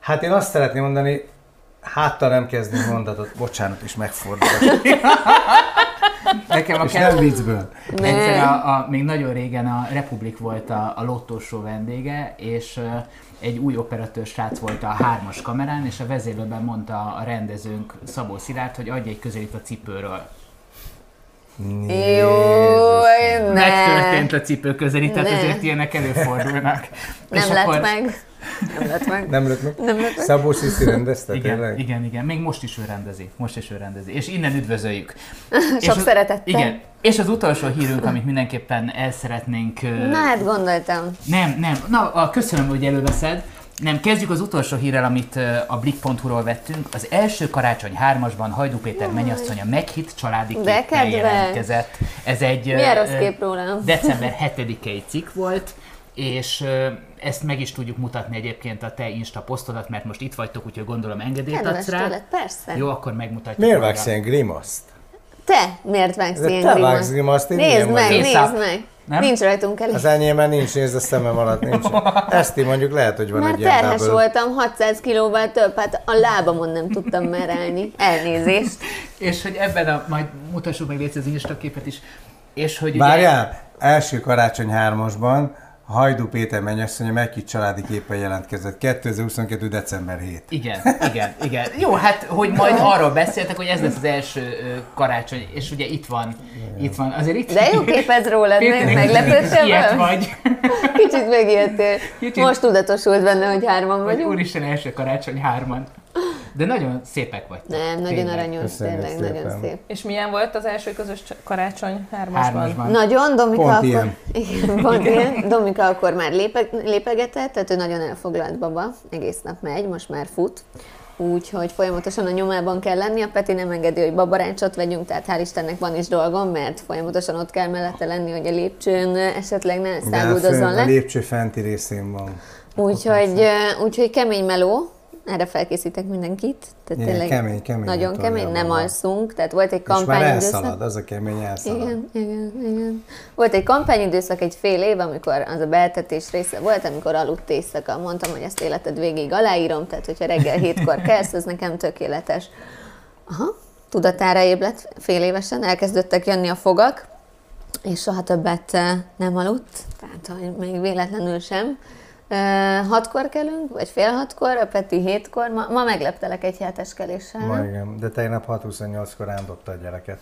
hát én azt szeretném mondani, háttal nem kezdni mondatot, bocsánat, és megfordult. Nekem a És nem viccből. Egyszer a, a, még nagyon régen a Republik volt a, a lottósó vendége, és egy új operatőr srác volt a hármas kamerán, és a vezérlőben mondta a rendezőnk Szabó Szilárd, hogy adj egy közelít a cipőről. Jó, ne. Megtörtént a cipő közelít, tehát Ne. ezért ilyenek előfordulnak. Nem És lett akkor- meg. Nem lett meg. Nem lőtt meg? Nem lett meg. Szabó Sziszi rendezte, Igen, tényleg? igen, igen. Még most is ő rendezi. Most is ő rendezi. És innen üdvözöljük. [LAUGHS] Sok az- szeretettel. Igen. És az utolsó hírünk, amit mindenképpen el szeretnénk... Na hát gondoltam. Nem, nem. Na, a, köszönöm, hogy előveszed. Nem, kezdjük az utolsó hírrel, amit a Blick.hu-ról vettünk. Az első karácsony hármasban Hajdú Péter mennyasszonya meghitt családi képpel jelentkezett. Ez egy Milyen rossz kép rólam? december 7-i cikk volt, és ezt meg is tudjuk mutatni egyébként a te Insta posztodat, mert most itt vagytok, úgyhogy gondolom engedélyt Kedves adsz rá. tőled, persze. Jó, akkor megmutatjuk. Miért vágsz ilyen grimaszt? Te miért vágsz ilyen te grimaszt? vágsz grimaszt, én Nézd meg, nézd meg. Nem? Nincs rajtunk elég. Az enyémben nincs, nézd a szemem alatt nincs. [LAUGHS] Ezt így mondjuk lehet, hogy van Már egy ilyen terhes double. voltam, 600 kilóval több, hát a lábamon nem tudtam már állni. Elnézést. [LAUGHS] És hogy ebben a, majd mutassuk meg légy az Insta képet is, és hogy ugye- Várjál, első karácsony hármasban Hajdú Péter mennyasszonya meghitt családi képpel jelentkezett 2022. december 7. Igen, igen, igen. Jó, hát, hogy majd arról beszéltek, hogy ez lesz az első karácsony, és ugye itt van, itt van, azért itt... De jó [LAUGHS] kép ez rólad, Péter, meg egy meglepődtél vagy, Kicsit megijedtél. Kicsit. Most tudatosult benne, hogy hárman hogy vagyunk. úristen első karácsony hárman. De nagyon szépek vagy. Nem, nagyon aranyos, Köszönjük tényleg, szépen. nagyon szép. És milyen volt az első közös cs- karácsony hármasban? Hármasban. Nagyon, Domika Pont akkor... ilyen. [LAUGHS] Igen, pont ilyen. Domika akkor már lépe, lépegetett, tehát ő nagyon elfoglalt baba, egész nap megy, most már fut. Úgyhogy folyamatosan a nyomában kell lenni, a Peti nem engedi, hogy babarácsot vegyünk, tehát hál' Istennek van is dolgom, mert folyamatosan ott kell mellette lenni, hogy a lépcsőn esetleg ne a, száguldozzon a le. lépcső fenti részén van. Úgyhogy, úgyhogy kemény meló, erre felkészítek mindenkit. Tehát Igen, tényleg kemény, kemény Nagyon kemény, nem alszunk, tehát volt egy És már elszalad, az a kemény elszalad. Igen, igen, igen. Volt egy kampányidőszak, egy fél év, amikor az a beltetés része volt, amikor aludt éjszaka. Mondtam, hogy ezt életed végig aláírom, tehát hogyha reggel hétkor kelsz, ez nekem tökéletes. Aha, tudatára ébredt fél évesen, elkezdődtek jönni a fogak, és soha többet eh, nem aludt, tehát hogy még véletlenül sem. Hatkor kelünk, vagy fél hatkor, a Peti hétkor. Ma, ma megleptelek egy heteskeléssel. Ma igen, de tegnap 6.28-kor rándobta a gyereket.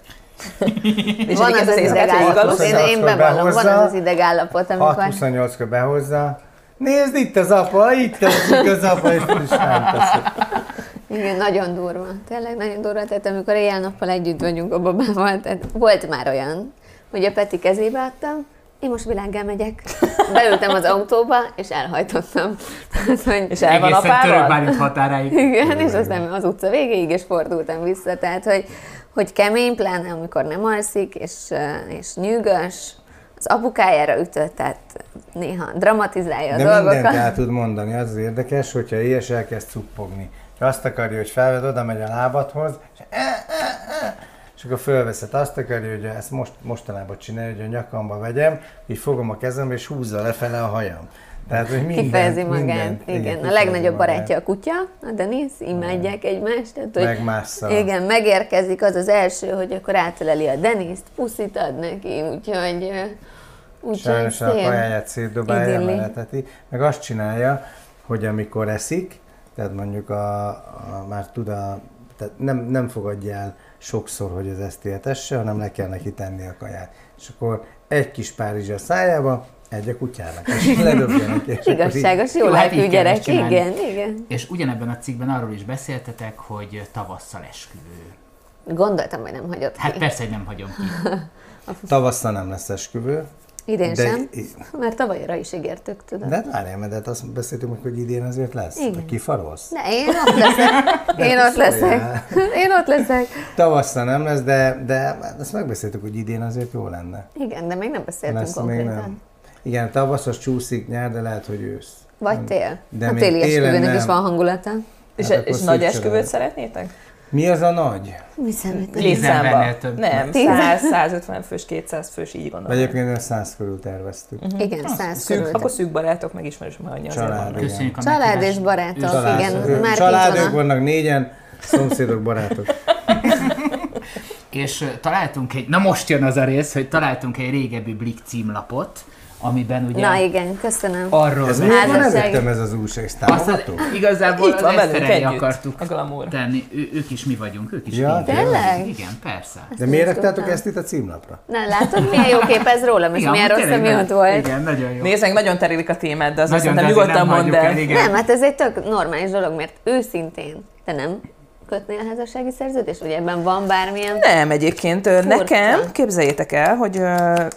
[LAUGHS] És Van az az végig idegállapot, én, én bevallom, van az az idegállapot, amikor... 6.28-kor behozza, nézd itt az apa, itt teszik az apa, és is nem teszik. Igen, nagyon durva. Tényleg nagyon durva. Tehát amikor éjjel-nappal együtt vagyunk a babával, tehát volt már olyan, hogy a Peti kezébe adtam, én most világgá megyek. Beültem az autóba, és elhajtottam. Tehát, hogy... És el van apával? Törökbálint határáig. Igen, és aztán az utca végéig, és fordultam vissza. Tehát, hogy, hogy kemény, pláne amikor nem alszik, és, eh, és nyűgös, az apukájára ütött, tehát néha dramatizálja a De dolgokat. mindent el tud mondani, az az érdekes, hogyha ilyes elkezd cuppogni. Ha azt akarja, hogy felved, oda megy a lábadhoz, és, e, e, e, és akkor fölveszed, azt akarja, hogy ezt most, mostanában csinálja, hogy a nyakamba vegyem, így fogom a kezembe, és húzza lefele a hajam. Tehát, hogy mindent, Kifejezi magát. mindent, igen, a kifejezi legnagyobb magát. barátja a kutya, a Denis, imádják egymást. Tehát, hogy. Igen, megérkezik az az első, hogy akkor átöleli a Deniszt, puszit ad neki, úgyhogy... úgyhogy Sajnos a kajáját szétdobálja, meleteti. Meg azt csinálja, hogy amikor eszik, tehát mondjuk a, a már tud a, tehát nem, nem fogadja el sokszor, hogy az ezt éltesse, hanem le kell neki tenni a kaját. És akkor egy kis Párizs a szájába, egy a kutyának, és ledobja neki. és Igazságos, jó Jó, hát gyerek, igen, igen. És ugyanebben a cikkben arról is beszéltetek, hogy tavasszal esküvő. Gondoltam, hogy nem hagyott Hát ki. persze, hogy nem hagyom ki. [LAUGHS] Tavasszal nem lesz esküvő, Idén de, sem, mert tavalyra is ígértük, tudod. de várjál, mert hát azt beszéltünk, hogy idén azért lesz. Igen. Kifarolsz? [LAUGHS] De én ott leszek. Én ott leszek. Én ott leszek. Tavasszal nem lesz, de, de azt megbeszéltük, hogy idén azért jó lenne. Igen, de még nem beszéltünk Lesz még konkrétan. nem. Igen, tavasz az csúszik nyár, de lehet, hogy ősz. Vagy tél. De a még téli télen esküvőnek is van hangulata. És, Hát akkor és nagy esküvőt szeretnétek? Mi az a nagy? Létszámban. Nem, Tíz. 100, 150 fős, 200 fős, így gondolom. Egyébként olyan száz körül terveztük. Igen, száz Szűk, körül. akkor szűk barátok, megismerős, mert annyi azért Család. Köszönjük a Család és barátok, Őszintén. igen, Ő- már Családok kint van a- vannak négyen, szomszédok, barátok. És találtunk egy, na most jön az a rész, hogy találtunk egy régebbi Blik címlapot, amiben ugye Na igen, köszönöm. arról Ez miért van előttem ez az újság? Ez azt támogató? igazából Itt az van velünk együtt, akartuk a glamour. tenni. Ő, ők is mi vagyunk, ők is Ja, tényleg? Igen, persze. De miért raktátok ezt itt a címlapra? Na, látod, milyen jó kép ez rólam, és Igen, milyen rossz, ott volt. Igen, nagyon jó. Meg, nagyon terelik a témát, de azt szerintem nyugodtan nem mondd el. Nem, hát ez egy tök normális dolog, mert őszintén, te nem kötnél házassági szerződést, vagy ebben van bármilyen? Nem, egyébként Furcsa. nekem, képzeljétek el, hogy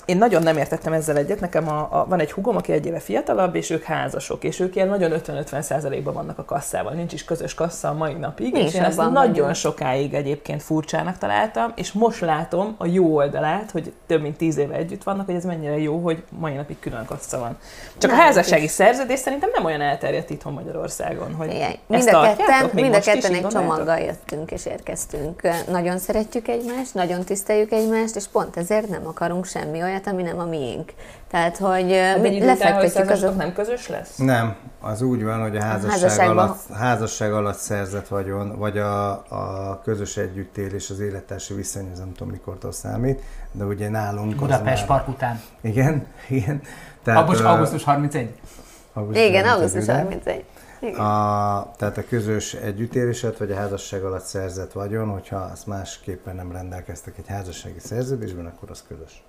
én nagyon nem értettem ezzel egyet. Nekem a, a, van egy hugom, aki egy éve fiatalabb, és ők házasok, és ők ilyen nagyon 50-50 százalékban vannak a kasszával. Nincs is közös kassa a mai napig, Mi és én ezt nagyon vagyunk. sokáig egyébként furcsának találtam, és most látom a jó oldalát, hogy több mint tíz éve együtt vannak, hogy ez mennyire jó, hogy mai napig külön kassa van. Csak a Nálunk házassági is. szerződés szerintem nem olyan elterjedt itthon Magyarországon, hogy Igen. Mind a ketten, mind a ketten egy csomaggal jöttünk és érkeztünk. Nagyon szeretjük egymást, nagyon tiszteljük egymást, és pont ezért nem akarunk semmi olyat, ami nem a miénk. Tehát, hogy Hát mi lefektetjük azok... nem közös lesz? Nem, az úgy van, hogy a házasság, házasságban- alatt, házasság alatt szerzett vagyon, vagy a, a közös együttélés, az élettársi viszony, ez nem tudom mikortól számít, de ugye nálunk az Budapest már- Park után. Igen, igen. Augusztus, ö, augusztus 31. augusztus Igen, 31, augusztus ugye? 31. Igen. A, tehát a közös együttéléset, vagy a házasság alatt szerzett vagyon, hogyha azt másképpen nem rendelkeztek egy házassági szerződésben, akkor az közös.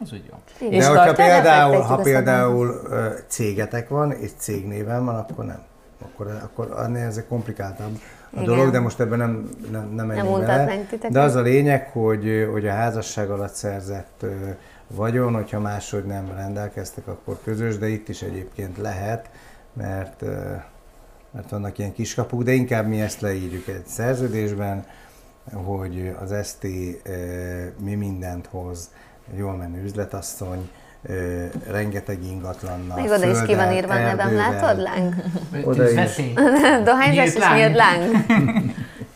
Az úgy jó. De És hogyha például, ha például cégetek van, és cégnéven van, akkor nem. Akkor, akkor annél ez egy komplikáltabb a Igen. dolog, de most ebben nem, nem, nem menjünk bele. De az a lényeg, hogy, hogy a házasság alatt szerzett vagyon, hogyha máshogy nem rendelkeztek, akkor közös, de itt is egyébként lehet, mert, mert vannak ilyen kiskapuk, de inkább mi ezt leírjuk egy szerződésben, hogy az ST mi mindent hoz, jól menő üzletasszony, ö, rengeteg ingatlannal, Még oda is ki van írva a nevem, látod? Láng. Oda is. Dohányzás és nyílt láng.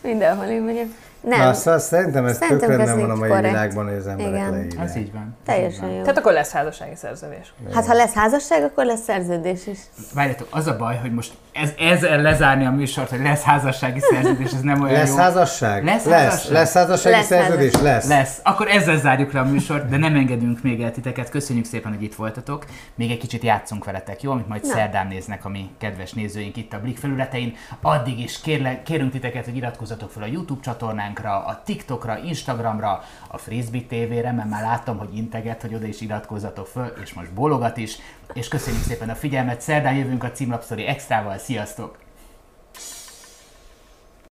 Mindenhol én vagyok. Nem. Na, szóval szerintem ez Szerintem tökre ez nem van a mai korrekt. világban, hogy az emberek Igen. leírják. Ez így van. Teljesen jó. Tehát akkor lesz házassági szerződés. Hát ha lesz házasság, akkor lesz szerződés is. Várjátok, az a baj, hogy most ez, ezzel lezárni a műsort, hogy lesz házassági szerződés, ez nem olyan Lesz jó. házasság? Lesz lesz, házasság? lesz házassági Lesz szerződés? Lesz. Lesz. Akkor ezzel zárjuk le a műsort, de nem engedünk még el titeket. Köszönjük szépen, hogy itt voltatok. Még egy kicsit játszunk veletek, jó? Amit majd Na. szerdán néznek a mi kedves nézőink itt a Blik felületein. Addig is kérle, kérünk titeket, hogy iratkozzatok fel a YouTube csatornánkra, a TikTokra, Instagramra, a Frisbee TV-re, mert már láttam, hogy integet, hogy oda is iratkozzatok föl, és most bólogat is. És köszönjük szépen a figyelmet. Szerdán jövünk a címlapszori extrával. Sziasztok!